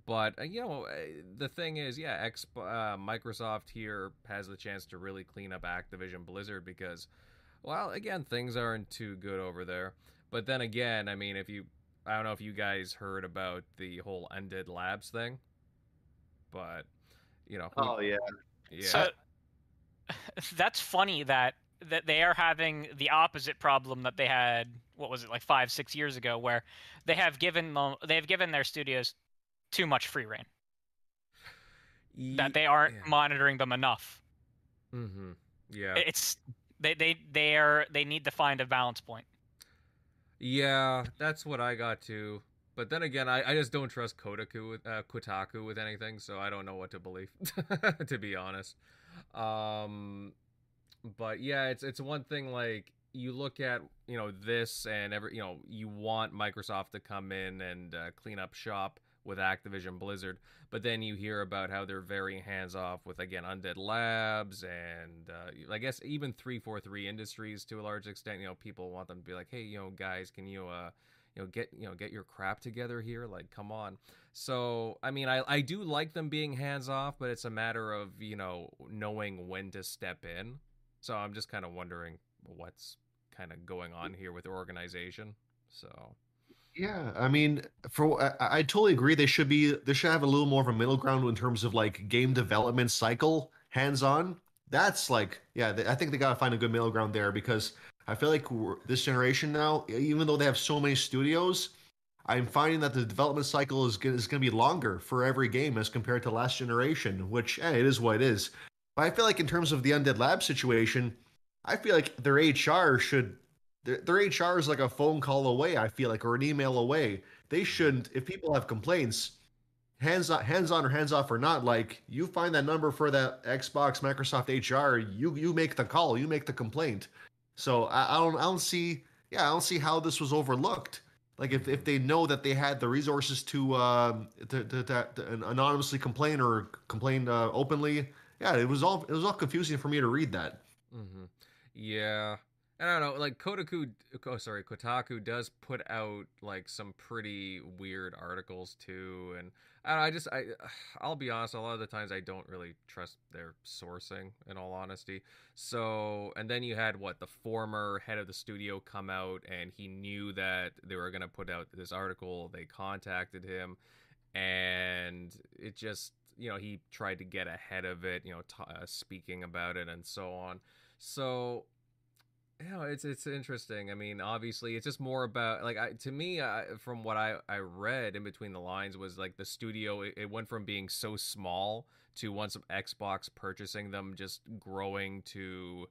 But uh, you know, uh, the thing is, yeah, uh, Microsoft here has the chance to really clean up Activision Blizzard because Well, again, things aren't too good over there. But then again, I mean, if you, I don't know if you guys heard about the whole Undead Labs thing, but you know, who- Oh yeah. yeah, So that's funny that that they are having the opposite problem that they had. What was it like five, six years ago, where they have given them, they have given their studios too much free reign. That they aren't yeah. monitoring them enough. Mm-hmm. Yeah. It's they they they are they need to find a balance point. Yeah, that's what I got too. But then again, I, I just don't trust Kotaku with uh, Kotaku with anything, so I don't know what to believe, to be honest. Um, but yeah, it's it's one thing like you look at you know this and every you know you want Microsoft to come in and uh, clean up shop with Activision Blizzard, but then you hear about how they're very hands off with again Undead Labs and uh, I guess even three four three Industries to a large extent. You know, people want them to be like, hey, you know, guys, can you uh you know get you know get your crap together here? Like come on. So i mean i i do like them being hands off but it's a matter of you know knowing when to step in. So i'm just kind of wondering what's kind of going on here with organization. So Yeah, I mean, for I, I totally agree. They should be they should have a little more of a middle ground in terms of like game development cycle, hands on. That's like, yeah, I think they gotta find a good middle ground there because I feel like this generation now, even though they have so many studios, I'm finding that the development cycle is gonna, is to be longer for every game as compared to last generation. Which it is what it is. But I feel like in terms of the Undead Lab situation, I feel like their HR should their, their HR is like a phone call away. I feel like, or an email away. They shouldn't. If people have complaints, hands on, hands on or hands off or not, like you find that number for that Xbox, Microsoft HR. You you make the call. You make the complaint. So I, I don't I don't see. Yeah, I don't see how this was overlooked. Like if, if they know that they had the resources to um to, to, to, to anonymously complain or complain uh, openly, yeah, it was all it was all confusing for me to read that. Mm-hmm. Yeah. I don't know, like Kotaku, oh sorry, Kotaku does put out like some pretty weird articles too, and I, know, I just I I'll be honest, a lot of the times I don't really trust their sourcing, in all honesty. So, and then you had what the former head of the studio come out, and he knew that they were gonna put out this article. They contacted him, and it just you know he tried to get ahead of it, you know, t- uh, speaking about it and so on. So you know, it's it's interesting. I mean, obviously, it's just more about like I, to me, I, from what I I read in between the lines was like the studio. It, it went from being so small to once Xbox purchasing them, just growing to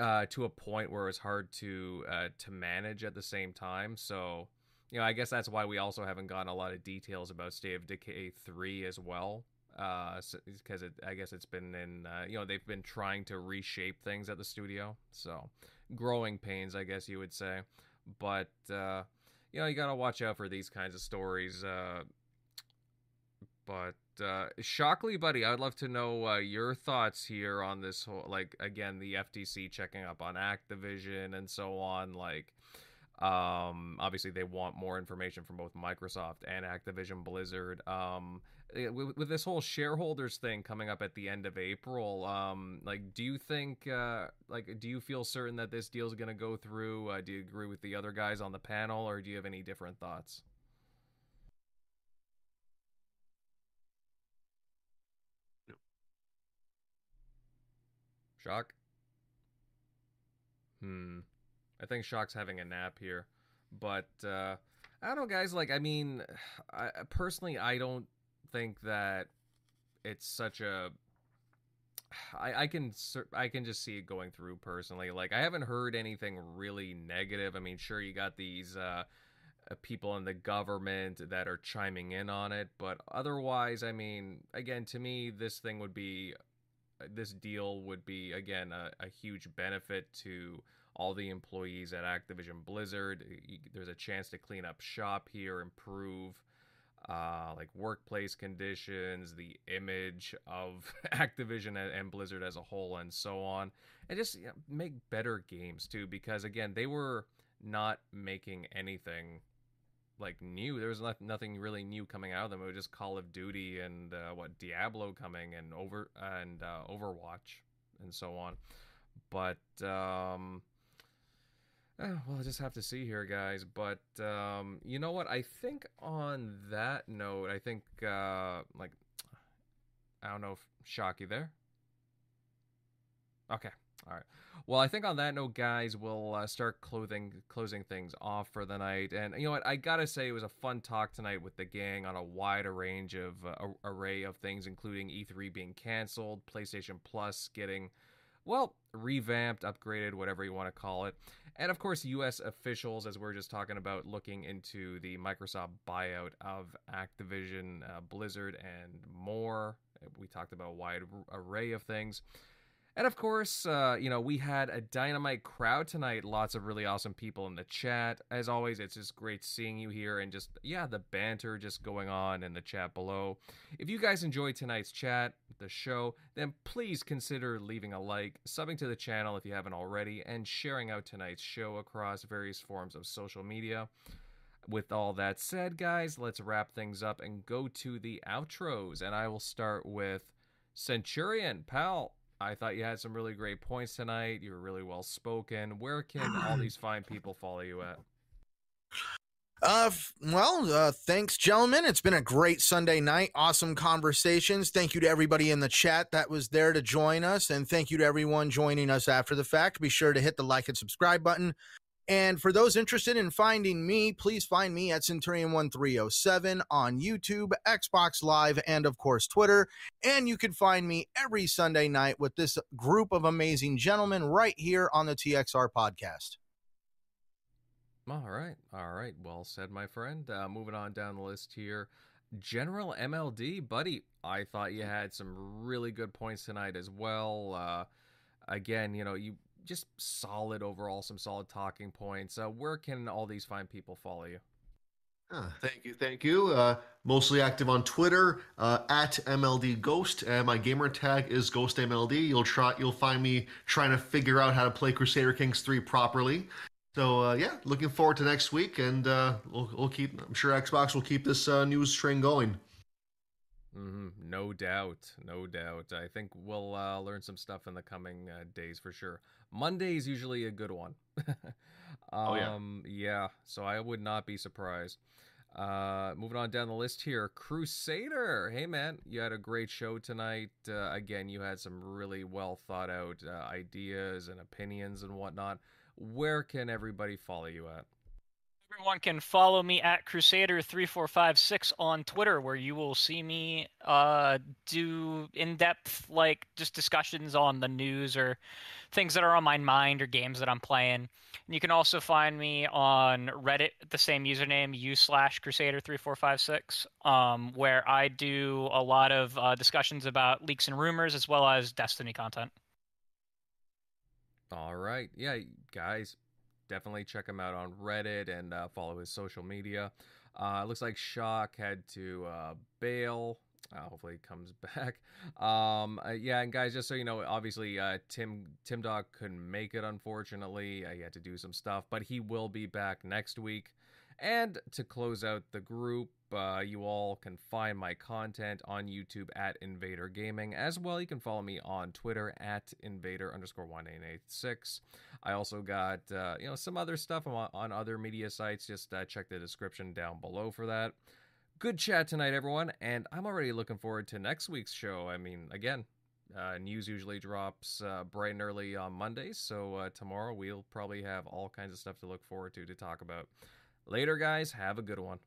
uh to a point where it's hard to uh to manage at the same time. So you know, I guess that's why we also haven't gotten a lot of details about State of Decay three as well uh because i guess it's been in uh, you know they've been trying to reshape things at the studio. So growing pains i guess you would say. But uh you know you gotta watch out for these kinds of stories uh but uh shockley buddy i'd love to know uh, your thoughts here on this whole like again the ftc checking up on activision and so on like um obviously they want more information from both microsoft and activision blizzard. Um with, with this whole shareholders thing coming up at the end of april um like do you think uh like do you feel certain that this deal is going to go through? Uh, do you agree with the other guys on the panel or do you have any different thoughts? Shock? Hmm. I think Shock's having a nap here. But uh I don't know guys, like I mean I personally I don't think that it's such a I, I can I can just see it going through personally. Like I haven't heard anything really negative. I mean, sure you got these uh, uh, people in the government that are chiming in on it, but otherwise, I mean, again, to me, this thing would be this deal would be again a, a huge benefit to all the employees at Activision Blizzard. There's a chance to clean up shop here, improve uh, like workplace conditions, the image of Activision and, Blizzard as a whole, and so on, and just you know, make better games too. Because again, they were not making anything like new. There was not, nothing really new coming out of them. It was just Call of Duty and uh, what Diablo coming and over and uh, Overwatch and so on. But um, well, I'll just have to see here, guys. But um, you know what? I think on that note, I think uh, like I don't know if Shocky there. Okay. All right. Well, I think on that note, guys, we'll uh, start clothing closing things off for the night. And you know what? I gotta say, it was a fun talk tonight with the gang on a wide range of uh, array of things, including E3 being canceled, PlayStation Plus getting, well, revamped, upgraded, whatever you want to call it, and of course, U.S. officials, as we are just talking about, looking into the Microsoft buyout of Activision, uh, Blizzard, and more. We talked about a wide array of things. And of course, uh, you know, we had a dynamite crowd tonight. Lots of really awesome people in the chat. As always, it's just great seeing you here and just, yeah, the banter just going on in the chat below. If you guys enjoyed tonight's chat, the show, then please consider leaving a like, subbing to the channel if you haven't already, and sharing out tonight's show across various forms of social media. With all that said, guys, let's wrap things up and go to the outros. And I will start with Centurion. Pal, I thought you had some really great points tonight. You were really well spoken. Where can all these fine people follow you at? Uh, well, uh, thanks, gentlemen. It's been a great Sunday night. Awesome conversations. Thank you to everybody in the chat that was there to join us, and thank you to everyone joining us after the fact. Be sure to hit the like and subscribe button. And for those interested in finding me, please find me at Centurion1307 on YouTube, Xbox Live, and of course, Twitter. And you can find me every Sunday night with this group of amazing gentlemen right here on the TXR podcast. All right. All right. Well said, my friend. Uh, moving on down the list here. General MLD, buddy, I thought you had some really good points tonight as well. Uh, again, you know, you just solid overall, some solid talking points. Uh, where can all these fine people follow you? Ah, thank you, thank you. Uh, mostly active on Twitter uh, at MLD Ghost, and my gamer tag is Ghost MLD. You'll try, you'll find me trying to figure out how to play Crusader Kings three properly. So uh, yeah, looking forward to next week, and uh, we'll, we'll keep. I'm sure Xbox will keep this uh, news train going. Mm-hmm. No doubt, no doubt. I think we'll uh, learn some stuff in the coming uh, days for sure. Monday is usually a good one. um, oh yeah, yeah. So I would not be surprised. Uh, moving on down the list here, Crusader. Hey man, you had a great show tonight. Uh, again, you had some really well thought out uh, ideas and opinions and whatnot. Where can everybody follow you at? Everyone can follow me at Crusader3456 on Twitter, where you will see me uh, do in depth, like just discussions on the news or things that are on my mind or games that I'm playing. And you can also find me on Reddit, the same username, u slash Crusader3456, um, where I do a lot of uh, discussions about leaks and rumors as well as Destiny content. All right. Yeah, guys, definitely check him out on Reddit and uh, follow his social media. Uh, it looks like Shock had to uh, bail. Uh, hopefully, he comes back. Um, uh, yeah, and guys, just so you know, obviously, uh, Tim Tim Dog couldn't make it. Unfortunately, he had to do some stuff, but he will be back next week. And to close out the group, uh, you all can find my content on YouTube at Invader Gaming. As well, you can follow me on Twitter at Invader underscore 1886. I also got, uh, you know, some other stuff on, on other media sites. Just uh, check the description down below for that. Good chat tonight, everyone. And I'm already looking forward to next week's show. I mean, again, uh, news usually drops uh, bright and early on Mondays. So uh, tomorrow we'll probably have all kinds of stuff to look forward to to talk about. Later, guys. Have a good one.